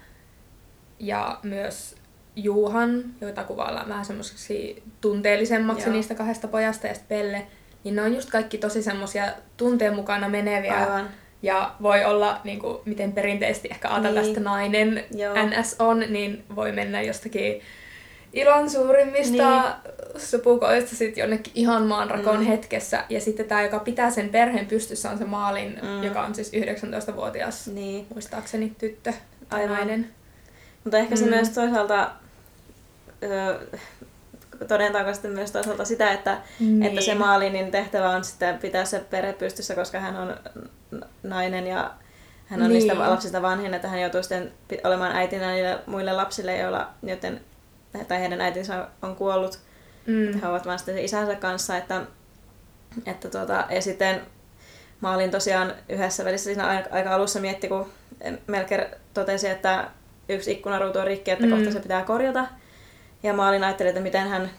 ja myös Juhan, joita kuvaillaan vähän semmoiseksi tunteellisemmaksi Joo. niistä kahdesta pojasta ja sitten Pelle, niin ne on just kaikki tosi semmoisia tunteen mukana meneviä. Aivan ja voi olla, niin kuin, miten perinteisesti ehkä ajatella niin. tästä nainen Joo. NS on, niin voi mennä jostakin ilon suurimmista niin. supukoista sitten jonnekin ihan maanrakoon mm. hetkessä. Ja sitten tämä, joka pitää sen perheen pystyssä, on se Maalin, mm. joka on siis 19-vuotias, niin. muistaakseni tyttö tai Aivan. nainen. Mutta ehkä se mm. myös toisaalta todentaanko sitten myös toisaalta sitä, että, niin. että se Maalinin tehtävä on sitten pitää se perhe pystyssä, koska hän on nainen ja hän on niin. niistä lapsista vanhin, että hän joutuu sitten olemaan äitinä niille muille lapsille, joilla, joten tai heidän äitinsä on kuollut. Mm. He ovat vain sitten isänsä kanssa, että, että tuota, ja sitten mä olin tosiaan yhdessä välissä siinä aika alussa mietti, kun Melker totesi, että yksi ikkunaruutu on rikki, että mm. kohta se pitää korjata. Ja mä olin ajattelin, että miten hän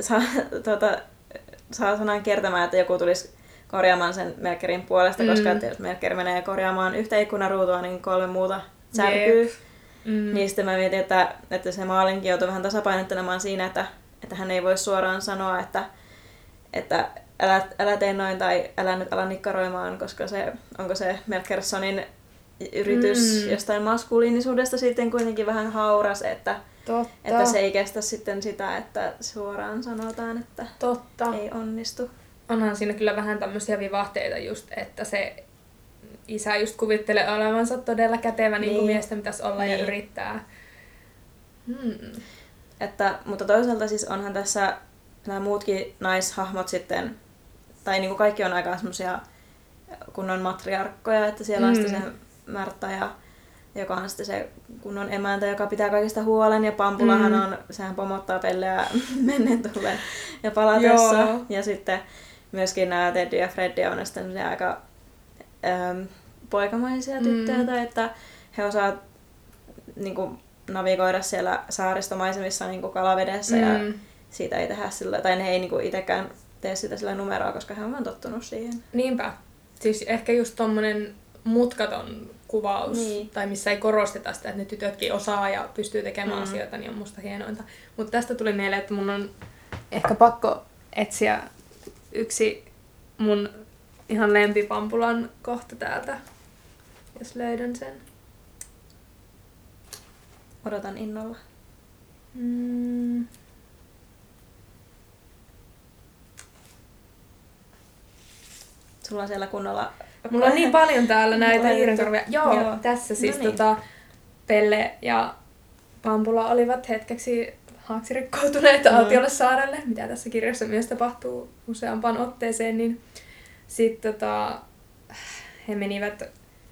saa, tuota, saa sanan kertomaan, että joku tulisi korjaamaan sen Melkerin puolesta, mm. koska että jos Melker menee korjaamaan yhtä ikkunaruutua, niin kolme muuta särkyy. Yep. Mm. Niin sitten mä mietin, että, että se maalinkin joutui vähän tasapainottelemaan siinä, että, että hän ei voi suoraan sanoa, että, että älä, älä tee noin tai älä nyt ala nikkaroimaan, koska se, onko se Melkersonin yritys mm. jostain maskuliinisuudesta sitten kuitenkin vähän hauras, että, Totta. että se ei kestä sitten sitä, että suoraan sanotaan, että Totta. ei onnistu. Onhan siinä kyllä vähän tämmöisiä vivahteita just, että se isä just kuvittelee olevansa todella kätevä niin, niin kuin miesten pitäisi olla niin. ja yrittää. Hmm. Että, mutta toisaalta siis onhan tässä nämä muutkin naishahmot sitten, tai niin kuin kaikki on aika semmoisia kunnon matriarkkoja, että siellä mm. on sitten se Märta ja joka on sitten se kunnon emäntä, joka pitää kaikista huolen, ja Pampulahan mm. on, sehän pomottaa pelleä menneen tullen ja palatessa. Joo. Ja sitten myöskin nämä Teddy ja Freddy on sitten aika äm, poikamaisia tyttöjä, mm. että he osaa niin kuin, navigoida siellä saaristomaisemissa niin kuin kalavedessä, mm. ja siitä ei tehdä sillä, tai ne ei niin kuin, itsekään tee sitä sillä numeroa, koska he on tottunut siihen. Niinpä. Siis ehkä just tommonen mutkaton kuvaus, niin. tai missä ei korosteta sitä, että ne tytötkin osaa ja pystyy tekemään mm. asioita, niin on musta hienointa. Mutta tästä tuli mieleen, että mun on ehkä pakko etsiä yksi mun ihan lempipampulan kohta täältä, jos löydän sen. Odotan innolla. Mm. Sulla on siellä kunnolla Mulla on niin paljon täällä näitä hiirenkorvia. Joo, Joo, tässä siis no niin. tota, Pelle ja Pampula olivat hetkeksi haaksirikkoutuneet mm. Autiolle saarelle, mitä tässä kirjassa myös tapahtuu useampaan otteeseen, niin sitten tota, he menivät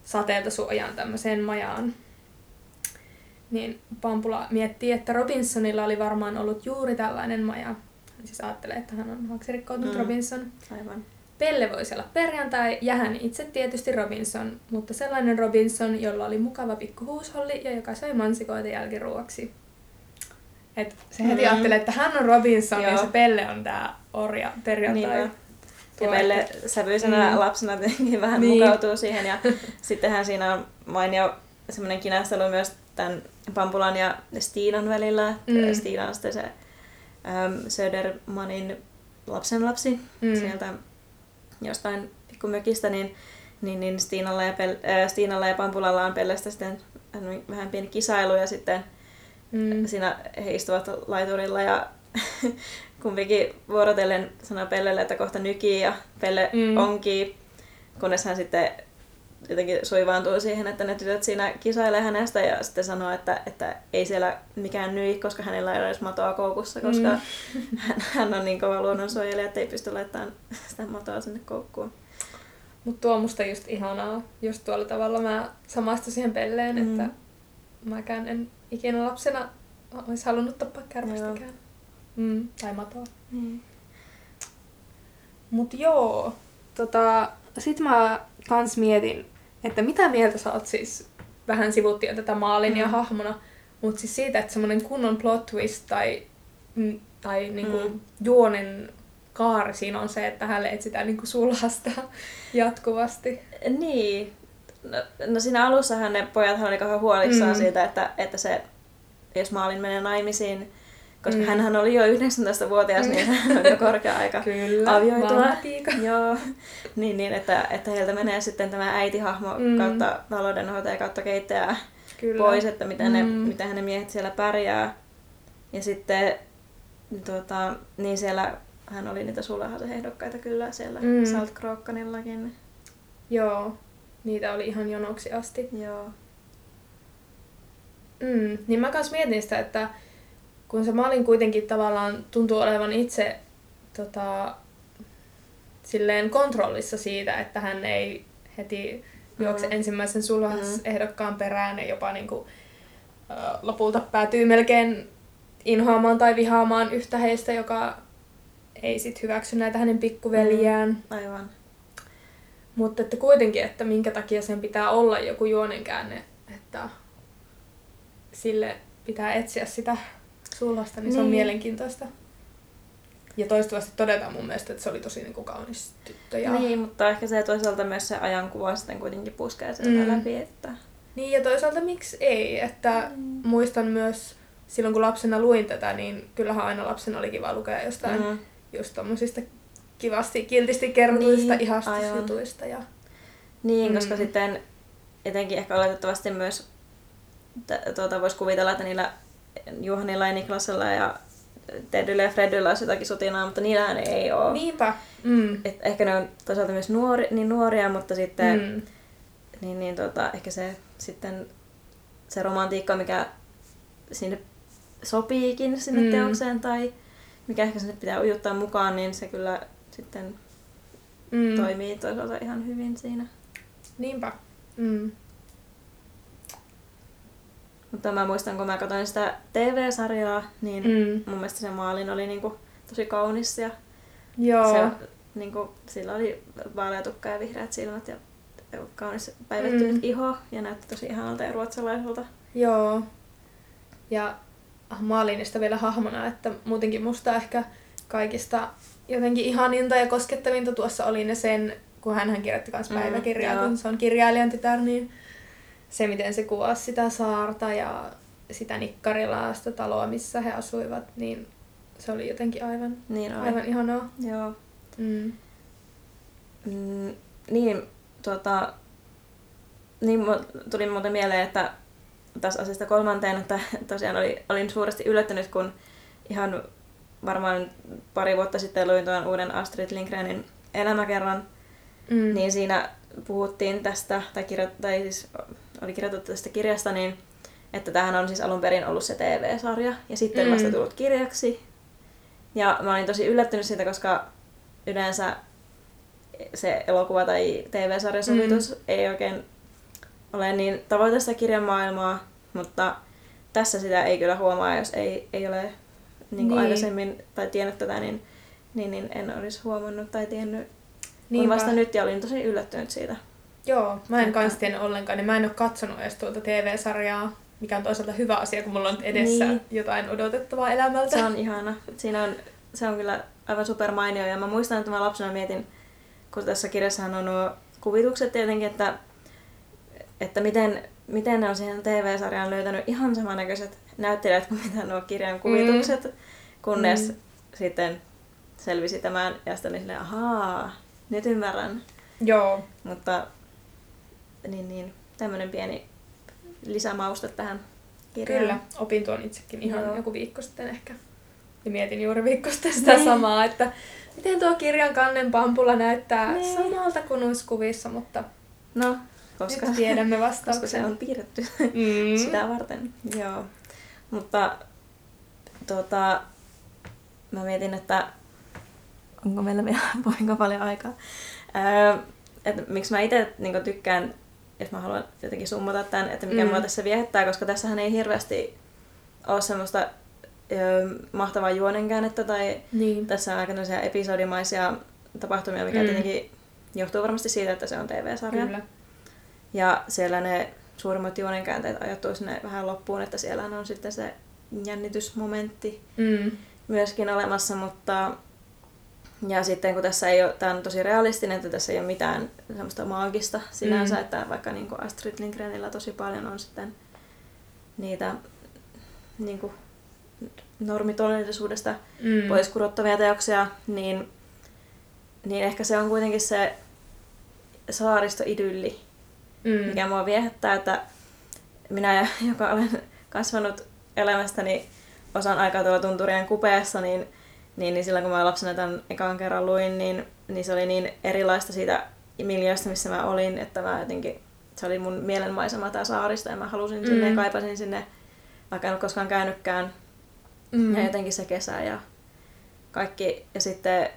sateelta suojaan tämmöiseen majaan. Niin Pampula miettii, että Robinsonilla oli varmaan ollut juuri tällainen maja. Siis ajattelee, että hän on haaksirikkoutunut mm. Robinson. Aivan. Pelle voisi olla perjantai ja hän itse tietysti Robinson, mutta sellainen Robinson, jolla oli mukava pikku huusholli ja joka sai mansikoita jälkiruoksi. Et se heti mm-hmm. ajattelee, että hän on Robinson Joo. ja se Pelle on tämä orja perjantai. Niin ja Pelle sävyisenä mm. lapsena tietenkin vähän niin. mukautuu siihen. Ja sittenhän siinä on mainio semmoinen kinastelu myös tämän Pampulan ja Stiinan välillä. Mm. Stiina on sitten se ähm, Södermanin lapsenlapsi mm. sieltä jostain pikkumökistä, niin, niin, niin Stiinalla, ja Pel- äh, Stiinalla ja Pampulalla on Pellestä sitten vähän pieni kisailu ja sitten mm. siinä he istuvat laiturilla ja kumpikin vuorotellen sanoo Pellelle, että kohta nykii ja Pelle mm. onkii, kunnes hän sitten jotenkin suivaantuu siihen, että ne tytöt siinä kisailee hänestä ja sitten sanoo, että, että ei siellä mikään nyi, koska hänellä ei ole edes matoa koukussa, koska mm. hän, hän on niin kova luonnonsuojelija, että ei pysty laittamaan sitä matoa sinne koukkuun. Mutta tuo on musta just ihanaa, just tuolla tavalla mä samastun siihen pelleen, mm. että mäkään en ikinä lapsena olisi halunnut tappaa kärpästäkään. Mm, tai matoa. Mm. Mut joo, tota, sit mä kans mietin, että mitä mieltä sä oot siis, vähän sivuttiin jo tätä maalin mm. ja hahmona, mutta siis siitä, että semmoinen kunnon plot twist tai, mm, tai niinku mm. juonen kaari siinä on se, että hänelle etsitään niinku sulhasta jatkuvasti. Niin. No, no siinä alussahan ne pojat oli kauhean huolissaan mm. siitä, että, että se, jos Maalin menee naimisiin, koska mm. hän oli jo 19-vuotias, niin hän on jo korkea aika Kyllä, avioitua. Joo, niin, niin että, että heiltä menee sitten tämä äitihahmo mm. kautta taloudenhoitaja kautta keittäjä Kyllä. pois, että miten, ne, mm. miten hänen miehet siellä pärjää. Ja sitten tuota, niin siellä hän oli niitä ehdokkaita kyllä siellä mm. Saltkrokkanillakin. Joo, niitä oli ihan jonoksi asti. Joo. Mm, niin mä kans mietin sitä, että kun se Malin kuitenkin tavallaan tuntuu olevan itse tota, silleen kontrollissa siitä, että hän ei heti juokse mm. ensimmäisen sulhasehdokkaan mm. perään ja jopa niin kuin, lopulta päätyy melkein inhoamaan tai vihaamaan yhtä heistä, joka ei sit hyväksy näitä hänen pikkuveljään. Mm, aivan. Mutta että kuitenkin, että minkä takia sen pitää olla joku juonenkäänne, että sille pitää etsiä sitä sulhasta, niin, niin. se on niin. mielenkiintoista. Ja toistuvasti todetaan mun mielestä, että se oli tosi niin kuin kaunis tyttö. Ja... Niin, mutta ehkä se toisaalta myös se ajankuva sitten kuitenkin puskee sieltä mm. läpi. Että... Niin, ja toisaalta miksi ei. Että mm. muistan myös silloin, kun lapsena luin tätä, niin kyllähän aina lapsena oli kiva lukea jostain mm. just tommosista kivasti, kiltisti kerrotuista niin, ihastusjutuista. Ja... Niin, mm. koska sitten etenkin ehkä oletettavasti myös tuota, voisi kuvitella, että niillä Juhanilla ja Niklasella ja Teddyllä ja Freddyllä olisi jotakin sotinaa, mutta niillähän ei ole. Niinpä. Mm. Et ehkä ne on toisaalta myös nuori, niin nuoria, mutta sitten mm. niin, niin, tota, ehkä se sitten se romantiikka, mikä sinne sopiikin sinne mm. teokseen tai mikä ehkä sinne pitää ujuttaa mukaan, niin se kyllä sitten mm. toimii toisaalta ihan hyvin siinä. Niinpä. Mm. Mutta mä muistan, kun mä katsoin sitä TV-sarjaa, niin mm. mun mielestä se maalin oli niinku tosi kaunis ja Joo. Se, niinku, sillä oli vaalea tukka ja vihreät silmät ja kaunis päivettynyt mm. iho ja näytti tosi ihanalta ja ruotsalaiselta. Joo. Ja Maalinista vielä hahmona, että muutenkin musta ehkä kaikista jotenkin ihaninta ja koskettavinta tuossa oli ne sen, kun hän kirjoitti myös mm, päiväkirjaa, mm, kun se on kirjailijan tytär, niin se, miten se kuvasi sitä saarta ja sitä nikkarilaasta taloa, missä he asuivat, niin se oli jotenkin aivan, niin aivan ihanaa. Joo. Mm. Mm, niin, tuota, niin tuli muuten mieleen, että tässä asiasta kolmanteen, että tosiaan oli, olin suuresti yllättynyt, kun ihan varmaan pari vuotta sitten luin tuon uuden Astrid Lindgrenin elämäkerran, mm. niin siinä puhuttiin tästä, tai, kirjo, tai siis oli kirjoitettu tästä kirjasta, niin että tähän on siis alun perin ollut se TV-sarja, ja sitten mm. vasta tullut kirjaksi. Ja mä olin tosi yllättynyt siitä, koska yleensä se elokuva tai TV-sarjasovitus mm. ei oikein ole niin tavoita sitä kirjan maailmaa, mutta tässä sitä ei kyllä huomaa, jos ei, ei ole niin niin. aikaisemmin tai tiennyt tätä, niin, niin, niin en olisi huomannut tai tiennyt. Niin vasta nyt ja olin tosi yllättynyt siitä. Joo, mä en kanssa tiennyt ollenkaan, niin mä en ole katsonut edes tuota TV-sarjaa, mikä on toisaalta hyvä asia, kun mulla on edessä niin. jotain odotettavaa elämältä. Se on ihana. Siinä on, se on kyllä aivan super mainio ja mä muistan, että mä lapsena mietin, kun tässä kirjassahan on nuo kuvitukset tietenkin, että, että miten, miten ne on siihen TV-sarjaan löytänyt ihan samannäköiset näyttelijät kuin mitä nuo kirjan kuvitukset, mm. kunnes mm. sitten selvisi tämän ja sitten oli silleen, ahaa, nyt ymmärrän. Joo. Mutta niin, niin tämmöinen pieni lisämauste tähän kirjaan. Kyllä, opin tuon itsekin ihan Joo. joku viikko sitten ehkä. Ja mietin juuri viikko sitten sitä niin. samaa, että miten tuo kirjan kannen pampulla näyttää niin. samalta kuin noissa kuvissa, mutta no, koska, nyt tiedämme vastauksen. Koska se on piirretty mm. sitä varten. Joo. Mutta tota, mä mietin, että onko meillä vielä kuinka paljon aikaa. Öö, että miksi mä itse niin tykkään että mä haluan jotenkin summata tämän, että mikä mm. mua tässä viehättää, koska tässähän ei hirveästi ole semmoista ö, mahtavaa juonenkäännettä tai niin. tässä on aika episodimaisia tapahtumia, mikä mm. tietenkin johtuu varmasti siitä, että se on TV-sarja. Kyllä. Ja siellä ne suurimmat juonenkäänteet ajoittuu sinne vähän loppuun, että siellä on sitten se jännitysmomentti mm. myöskin olemassa, mutta ja sitten kun tässä ei ole, tämä on tosi realistinen, että tässä ei ole mitään semmoista maagista sinänsä, mm. että vaikka niin kuin Astrid Lindgrenillä tosi paljon on sitten niitä niin kuin normitodellisuudesta mm. pois kurottavia teoksia, niin, niin ehkä se on kuitenkin se saaristoidylli, mm. mikä mua viehättää, että minä, joka olen kasvanut elämästäni osan aikaa tuolla tunturien kupeessa, niin niin, niin silloin kun mä lapsena tämän ekan kerran luin, niin, niin se oli niin erilaista siitä miljöistä, missä mä olin, että mä jotenkin, se oli mun mielenmaisema tämä saaristo ja mä halusin mm. sinne ja kaipasin sinne, vaikka en ole koskaan käynytkään. Mm. Ja jotenkin se kesä ja kaikki. Ja sitten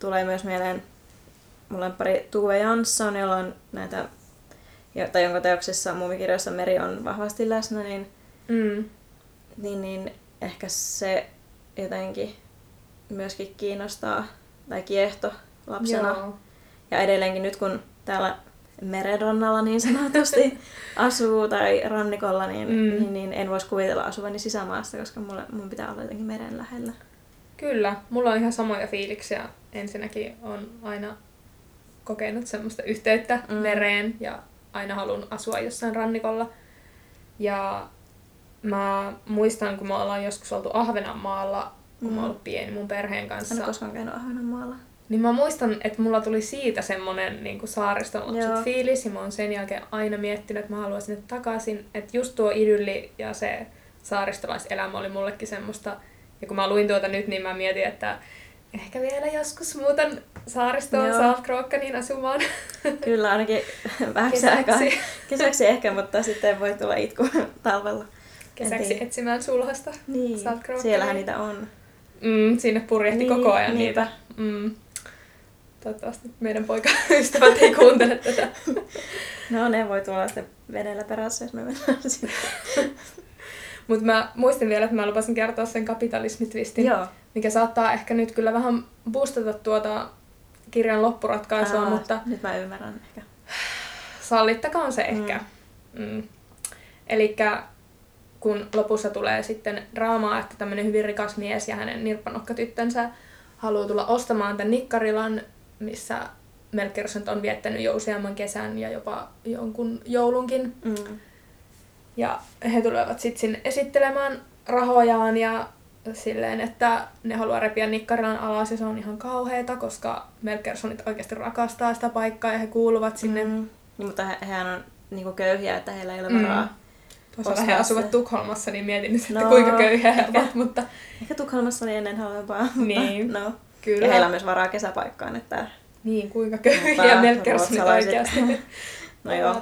tulee myös mieleen mulla on pari Tuve Jansson, jolla on näitä, tai jonka teoksessa muumikirjoissa meri on vahvasti läsnä, niin, mm. niin, niin ehkä se jotenkin myöskin kiinnostaa tai kiehto lapsena. Joo. Ja edelleenkin nyt kun täällä merenrannalla niin sanotusti asuu tai rannikolla, niin, Mm. niin, niin en voisi kuvitella asuvani sisämaassa, koska mulle, mun pitää olla jotenkin meren lähellä. Kyllä, mulla on ihan samoja fiiliksiä. Ensinnäkin on aina kokenut semmoista yhteyttä mm. Mereen ja aina halunnut asua jossain rannikolla. Ja mä muistan, kun me ollaan joskus oltu Ahvenanmaalla, kun mm. mä ollut pieni mun perheen En kanssa. ole koskaan käynyt Ahvenanmaalla. Niin mä muistan, että mulla tuli siitä semmonen niin saariston fiilis, ja mä oon sen jälkeen aina miettinyt, että mä haluaisin sinne takaisin. Että just tuo idylli ja se saaristolaiselämä oli mullekin semmoista. Ja kun mä luin tuota nyt, niin mä mietin, että ehkä vielä joskus muutan saaristoon Joo. Saltkrookaniin asumaan Kyllä ainakin vähäksi aikaa. kesäksi, ehkä, mutta sitten voi tulla itku talvella. kesäksi etsimään sulhasta. Niin, Saltkrookaniin. siellähän niitä on. Mm, sinne purjehti Niin, koko ajan niinpä. niitä. Mm. Toivottavasti meidän poikaystävät ei kuuntele tätä. No ne voi tulla sitten vedellä perässä, jos me mennään sinne. Mutta mä muistin vielä, että mä lupasin kertoa sen kapitalismitwistin, Joo. mikä saattaa ehkä nyt kyllä vähän boostata tuota kirjan loppuratkaisua, Aa, mutta Nyt mä ymmärrän ehkä. sallittakoon se Mm. ehkä. Mm. Eli kun lopussa tulee sitten draamaa, että tämmöinen hyvin rikas mies ja hänen nirppanokkatyttönsä haluaa tulla ostamaan tämän Nikkarilan, missä Melkersson on viettänyt jo useamman kesän ja jopa jonkun joulunkin. Mm. Ja he tulevat sitten sinne esittelemään rahojaan ja silleen, että ne haluaa repiä Nikkarilan alas ja se on ihan kauheeta, koska Melkersonit oikeasti rakastaa sitä paikkaa ja he kuuluvat sinne. Mm. Mm. Niin, mutta he, hehän on niinku köyhiä, että heillä ei ole Mm. varaa. Toisaalta ostaa he asuvat se. Tukholmassa, niin mietin nyt, että No, kuinka köyhiä he ovat, mutta Ehkä Tukholmassa oli ennen halvempaa. Niin. no. kyllä. Ja heillä on myös varaa kesäpaikkaan, että Niin, kuinka köyhiä Melkersonit ruotsalaiset- oikeasti no joo.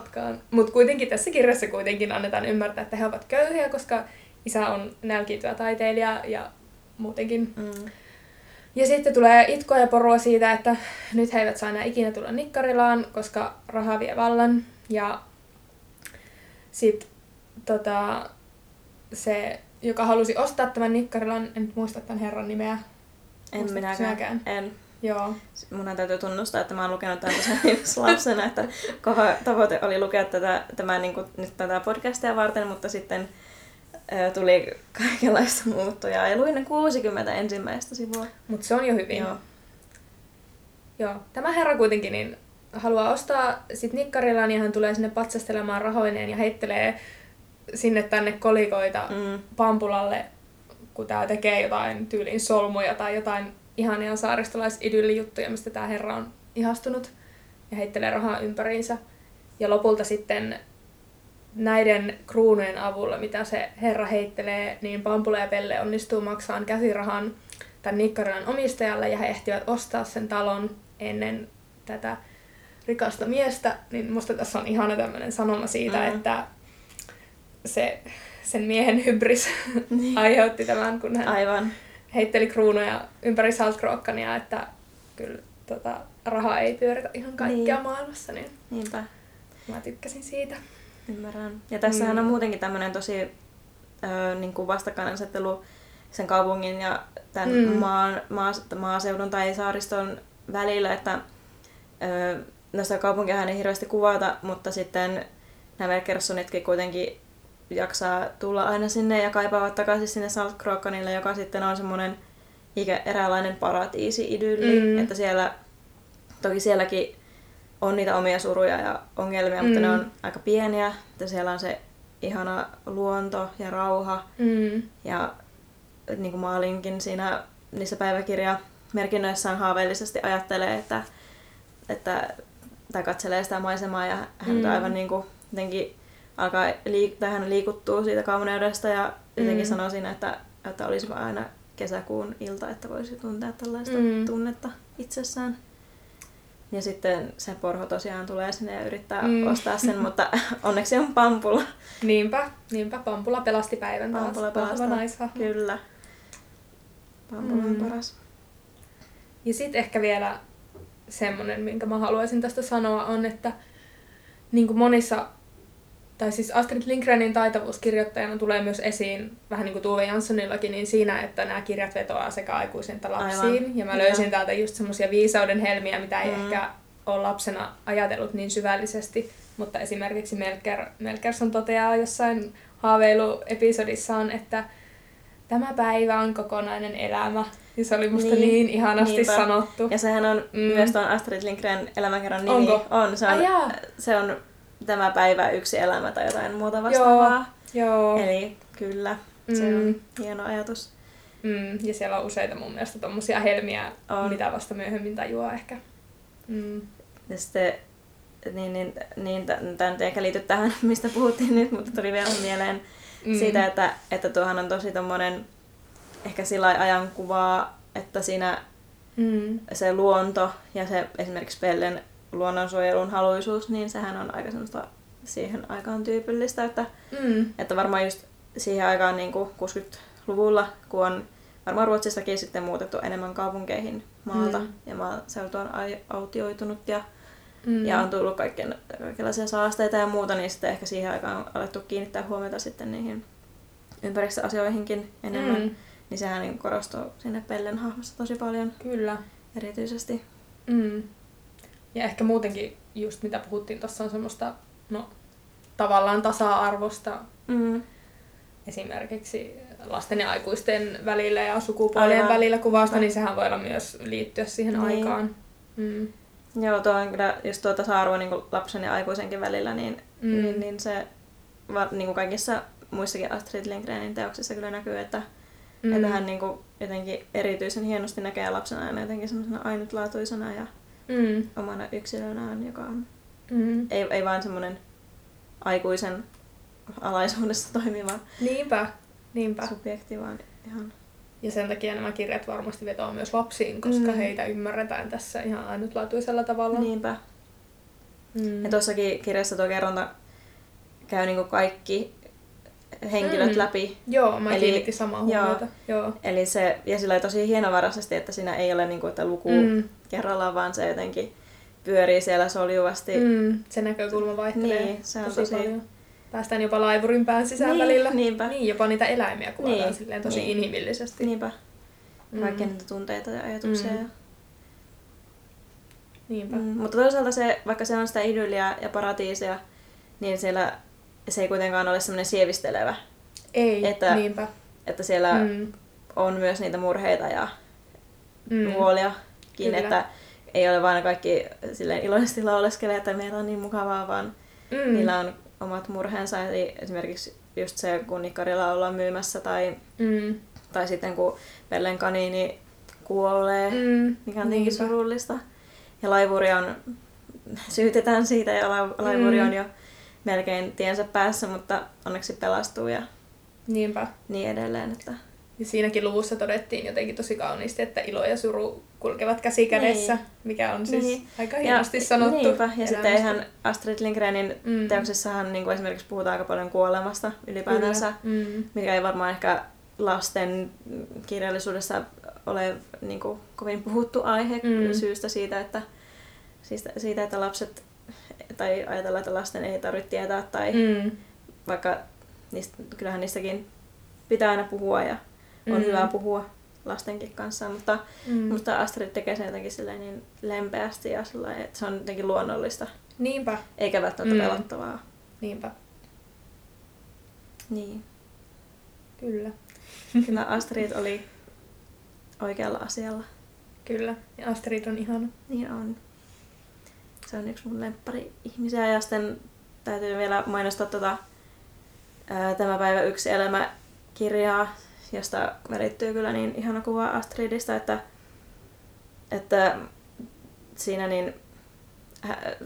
Mutta kuitenkin tässä kirjassa kuitenkin annetaan ymmärtää, että he ovat köyhiä, koska isä on nälkiintyvä taiteilija ja muutenkin Mm. Ja sitten tulee itkoa ja porua siitä, että nyt he eivät saa enää ikinä tulla Nikkarilaan, koska raha vie vallan. Ja sitten tota, se, joka halusi ostaa tämän Nikkarilan, en muista tämän herran nimeä. En Muistatko minäkään. sinäkään? En. Joo. Mun täytyy tunnustaa, että mä oon lukenut tämän tosiaan lapsena, että kova tavoite oli lukea tätä, tämä, niin kuin, nyt tätä podcastia varten, mutta sitten ö, tuli kaikenlaista muuttuja. Ja luin ne 60 ensimmäistä sivua. Mutta se on jo hyvin. Joo. Joo. Tämä herra kuitenkin niin haluaa ostaa sit Nikkarilaan ja hän tulee sinne patsastelemaan rahoineen ja heittelee sinne tänne kolikoita Mm. Pampulalle, kun tää tekee jotain tyylin solmuja tai jotain ihania saaristolaisidyllijuttuja, mistä tämä herra on ihastunut ja heittelee rahaa ympäriinsä. Ja lopulta sitten näiden kruunujen avulla, mitä se herra heittelee, niin Pampula ja Pelle onnistuu maksamaan käsirahan tämän Nikkarilan omistajalle ja he ehtivät ostaa sen talon ennen tätä rikasta miestä, niin musta tässä on ihana tämmöinen sanoma siitä, Mm. että se, sen miehen hybris Niin. aiheutti tämän, kun hän Aivan. heitteli kruunuja ympäri Saltkrookania, että kyllä tota, raha ei pyöritä ihan kaikkea Niin. maailmassa, niin Niinpä. mä tykkäsin siitä. Ymmärrän. Ja tässähän Mm. on muutenkin tämmöinen tosi ö, niin kuin vastakkainasettelu sen kaupungin ja tämän Mm. maan, maas, maaseudun tai saariston välillä, että ö, no sitä kaupunkiahan ei hirveästi kuvata, mutta sitten nämä Melkersonitkin kuitenkin jaksaa tulla aina sinne ja kaipaavat takaisin sinne Saltkrokanille, joka sitten on semmoinen ikä, eräänlainen paratiisi-idylli, Mm. että siellä, toki sielläkin on niitä omia suruja ja ongelmia, mutta Mm. ne on aika pieniä, että siellä on se ihana luonto ja rauha Mm. ja niin kuin Maalinkin siinä niissä päiväkirjamerkinnöissään haaveellisesti ajattelee, että, että tai katselee sitä maisemaa ja hän Mm. mm. aivan niin kuin jotenkin alkaa liik- tai hän liikuttuu siitä kauneudesta ja jotenkin Mm. sanoo siinä, että, että olisi aina kesäkuun ilta, että voisi tuntea tällaista Mm. tunnetta itsessään. Ja sitten se porho tosiaan tulee sinne ja yrittää Mm. ostaa sen, mutta onneksi on Pampula. Niinpä, niinpä Pampula pelasti päivän taas. Pampula Vahva pelastaa. naishahmo. Kyllä. Pampula on Mm. paras. Ja sitten ehkä vielä semmonen, minkä mä haluaisin tästä sanoa, on, että niin kuin monissa tai siis Astrid Lindgrenin taitavuus kirjoittajana tulee myös esiin, vähän niin kuin Tuve Janssonillakin, niin siinä, että nämä kirjat vetoaa sekä aikuisiin että lapsiin. Aivan. Ja mä Joo. löysin täältä just semmoisia viisauden helmiä, mitä ei Mm. ehkä ole lapsena ajatellut niin syvällisesti. Mutta esimerkiksi Melker, Melkerson toteaa jossain haaveiluepisodissaan, että tämä päivä on kokonainen elämä. Ja se oli musta niin, Niin, ihanasti niinpä. sanottu. Ja sehän on Mm. myös tuon Astrid Lindgren elämäkerran nimi. Onko? On, se on, se on tämä päivä yksi elämä tai jotain muuta vastaavaa. Joo. Eli kyllä, se Mm. on hieno ajatus. Mm, ja siellä on useita mun mielestä tommosia helmiä, On. mitä vasta myöhemmin tajuaa ehkä. Mm. Ja sitten, niin, niin, niin tämä nyt ehkä liity tähän, mistä puhuttiin nyt, mutta tuli vielä mieleen Mm. siitä, että, että tuohan on tosi tommonen ehkä sillä ajankuvaa, että siinä Mm. se luonto ja se esimerkiksi Pellen luonnonsuojelun haluisuus, niin sehän on aika semmoista siihen aikaan tyypillistä, että, Mm. että varmaan just siihen aikaan niin kuin 60-luvulla, kun on varmaan Ruotsissakin sitten muutettu enemmän kaupunkeihin maalta Mm. ja maaseutu on autioitunut ja, Mm. ja on tullut kaiken, kaikenlaisia saasteita ja muuta, niin sitten ehkä siihen aikaan on alettu kiinnittää huomiota sitten niihin ympäristöasioihinkin enemmän. Mm. Niin sehän niin korostuu sinne Pellen hahmossa tosi paljon Kyllä. erityisesti. Mm. Ja ehkä muutenkin just mitä puhuttiin, tuossa on semmoista, no tavallaan tasa-arvosta Mm. esimerkiksi lasten ja aikuisten välillä ja sukupuolien Aivan. välillä kuvausta, Niinpä. niin sehän voi olla myös liittyä siihen Niin. aikaan. Mm. Joo, tuo on kyllä just tuo tasa-arvo niin lapsen ja aikuisenkin välillä, niin, Mm. niin, niin se niin kuin kaikissa muissakin Astrid Lindgrenin teoksissa kyllä näkyy, että, Mm. mm. että hän niin kuin jotenkin erityisen hienosti näkee lapsena aina jotenkin semmoisena ainutlaatuisena ja Mm. omana yksilönään, joka on Mm. ei, ei vain semmoinen aikuisen alaisuudessa toimiva Niinpä. Niinpä. subjekti, vaan ihan... Ja sen takia nämä kirjat varmasti vetoaa myös lapsiin, koska Mm. heitä ymmärretään tässä ihan ainutlaatuisella tavalla. Niinpä. Mm. Ja tuossakin kirjassa tuo kerronta käy niinku kaikki henkilöt Mm. mm. läpi. Joo, mä Eli- kiinnitin samaa joo. huomiota. Joo. Eli se, ja sillä tosi hienovaraisesti, että siinä ei ole niinku, että luku mm. Mm. kerrallaan, vaan se jotenkin pyörii siellä soljuvasti. Mm. Mm. Se näkökulma vaihtelee Niin, se on tosi, tosi- paljon. Päästään jopa laivurin pään sisään Niin, välillä. niinpä. Niin, jopa niitä eläimiä kuvataan Niin, silleen tosi niin. inhimillisesti. Niinpä, Mm. kaikkia niitä tunteita ja ajatuksia. Mm. Mm. Niinpä. Mm. Mutta toisaalta se, vaikka se on sitä idylliä ja paratiisia, niin siellä se ei kuitenkaan ole semmoinen sievistelevä. Ei, Että- niinpä. Että siellä mm. On myös niitä murheita ja Mm. huoliakin, Kyllä. että ei ole vain kaikki silleen iloisesti lauleskelee, että meillä on niin mukavaa, vaan Mm. niillä on omat murheensa. Eli esimerkiksi just se, kun Nikkarilla ollaan myymässä tai, Mm. tai sitten kun Pellen kaniini kuolee, mm. Mikä on tietenkin Niinpä. surullista. Ja laivuri on, syytetään siitä ja la- laivuri Mm. on jo melkein tiensä päässä, mutta onneksi pelastuu ja Niinpä. niin edelleen. Että... Ja siinäkin luvussa todettiin jotenkin tosi kauniisti, että ilo ja suru kulkevat käsi kädessä, Niin. mikä on siis Niin. aika hienosti sanottu. Niinpä. Ja sitten eihän Astrid Lindgrenin Mm. teoksissahan niin kuin esimerkiksi puhutaan aika paljon kuolemasta ylipäätänsä. Mm. mikä ei varmaan ehkä lasten kirjallisuudessa ole niin kuin, kovin puhuttu aihe Mm. mm. syystä siitä, että, siitä, siitä, että lapset tai ajatellaan, että lasten ei tarvitse tietää tai mm. Vaikka niistä, kyllähän niistäkin pitää aina puhua ja on Mm. hyvä puhua lastenkin kanssa, mutta Mm. Musta Astrid tekee sen jotenkin silleen niin lempeästi ja sellainen, että se on jotenkin luonnollista, Niinpä, eikä välttämättä mm. pelottavaa. niinpä, Niin. kyllä, Kyllä Astrid oli oikealla asialla. kyllä. Ja Astrid on ihana. Niin on. Se on yksi mun lemppari ihmisiä ja sitten täytyy vielä mainostaa tota, ää, Tämä päivä yksi elämä kirjaa, josta välittyy kyllä niin ihana kuva Astridista, että, että siinä niin,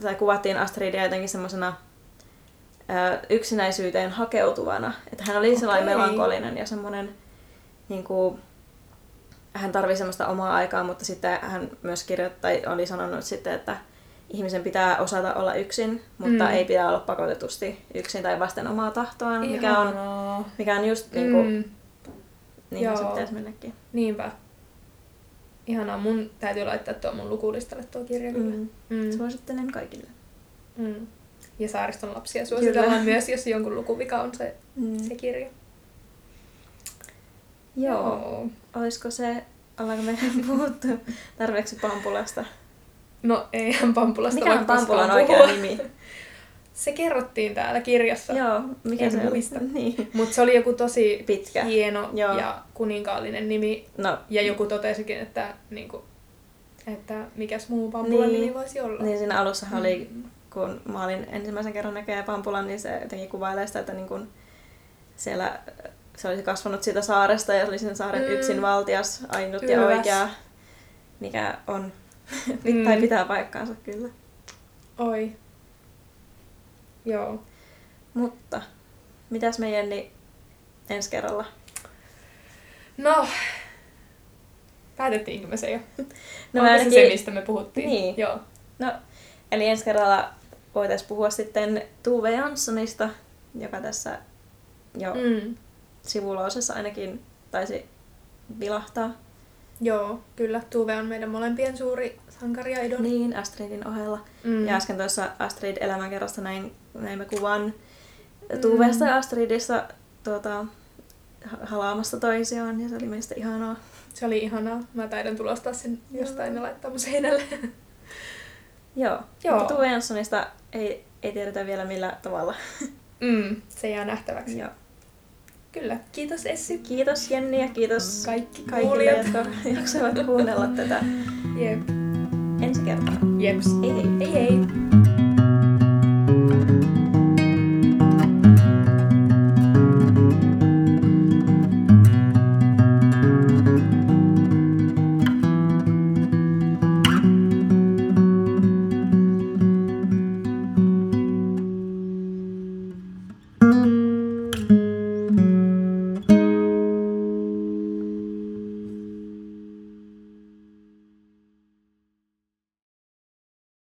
tai kuvattiin Astridia jotenkin semmoisena yksinäisyyteen hakeutuvana. Että hän oli sellainen Okei. melankolinen ja semmoinen, niin kuin, hän tarvii semmoista omaa aikaa, mutta sitten hän myös kirjoittai, oli sanonut sitten, että ihmisen pitää osata olla yksin, mutta Mm. mm. ei pidä olla pakotetusti yksin tai vasten omaa tahtoaan, mikä on, mikä on just niin kuin, Mm. niin se Joo. pitäisi mennäkin. Niinpä. Ihanaa, mun täytyy laittaa tuo mun lukulistalle tuo kirja kyllä. Mm. Mm. Suosittelen kaikille. Mm. Ja Saariston lapsia suositellaan Kyllä. myös, jos jonkun lukuvika on se, Mm. se kirja. Joo. Olisiko se, ollaanko me puhuttu tarpeeksi Pampulasta? No eihän Pampulasta Mikä on Pampulan oikea puhua. nimi? Se kerrottiin täällä kirjassa. Joo, mikä En se muista. Niin. Mutta se oli joku tosi Pitkä. hieno Joo. ja kuninkaallinen nimi. No, Ja joku totesikin, että, niinku, että mikäs muu Pampulan Niin. nimi voisi olla. niin siinä alussa oli, Mm. kun mä olin ensimmäisen kerran näkee Pampulan, niin se jotenkin kuvailee sitä, että niin kun siellä se olisi kasvanut siitä saaresta ja se oli sen saaren Mm. mm. yksin valtias, ainut Ylväs. ja oikea, mikä on, Mm. tai pitää paikkaansa kyllä. Oi. Joo. Mutta, mitäs me Jenni ensi kerralla? No, päätettiinkö me se jo? No Onko ainakin- se se, mistä me puhuttiin? Niin. Joo. No, eli ensi kerralla voitaisiin puhua sitten Tuve Janssonista, joka tässä jo mm. Mm. sivuloosessa ainakin taisi vilahtaa. Joo, kyllä. Tuve on meidän molempien suuri sankari ja idoli. Niin, Astridin ohella. Mm. Mm. Ja äsken tuossa Astrid elämänkerrasta näin, näimme kuvan Mm. Tuvesta ja Astridissa tuota, ha- halaamassa toisiaan, ja se oli mielestäni ihanaa. Se oli ihanaa. Mä taidan tulostaa sen jostain ja laittaa mun seinälle. Joo, Joo. mutta Tuve Janssonista ei, ei tiedetä vielä millä tavalla. Mm. Se jää nähtäväksi. Joo. Kyllä. Kiitos Essi. Kiitos Jenni ja kiitos Kaikki kaikille, jotka jaksoivat kuunnella tätä Jep. Ensi kertaa. Jeps. Hei hei! Hei hei.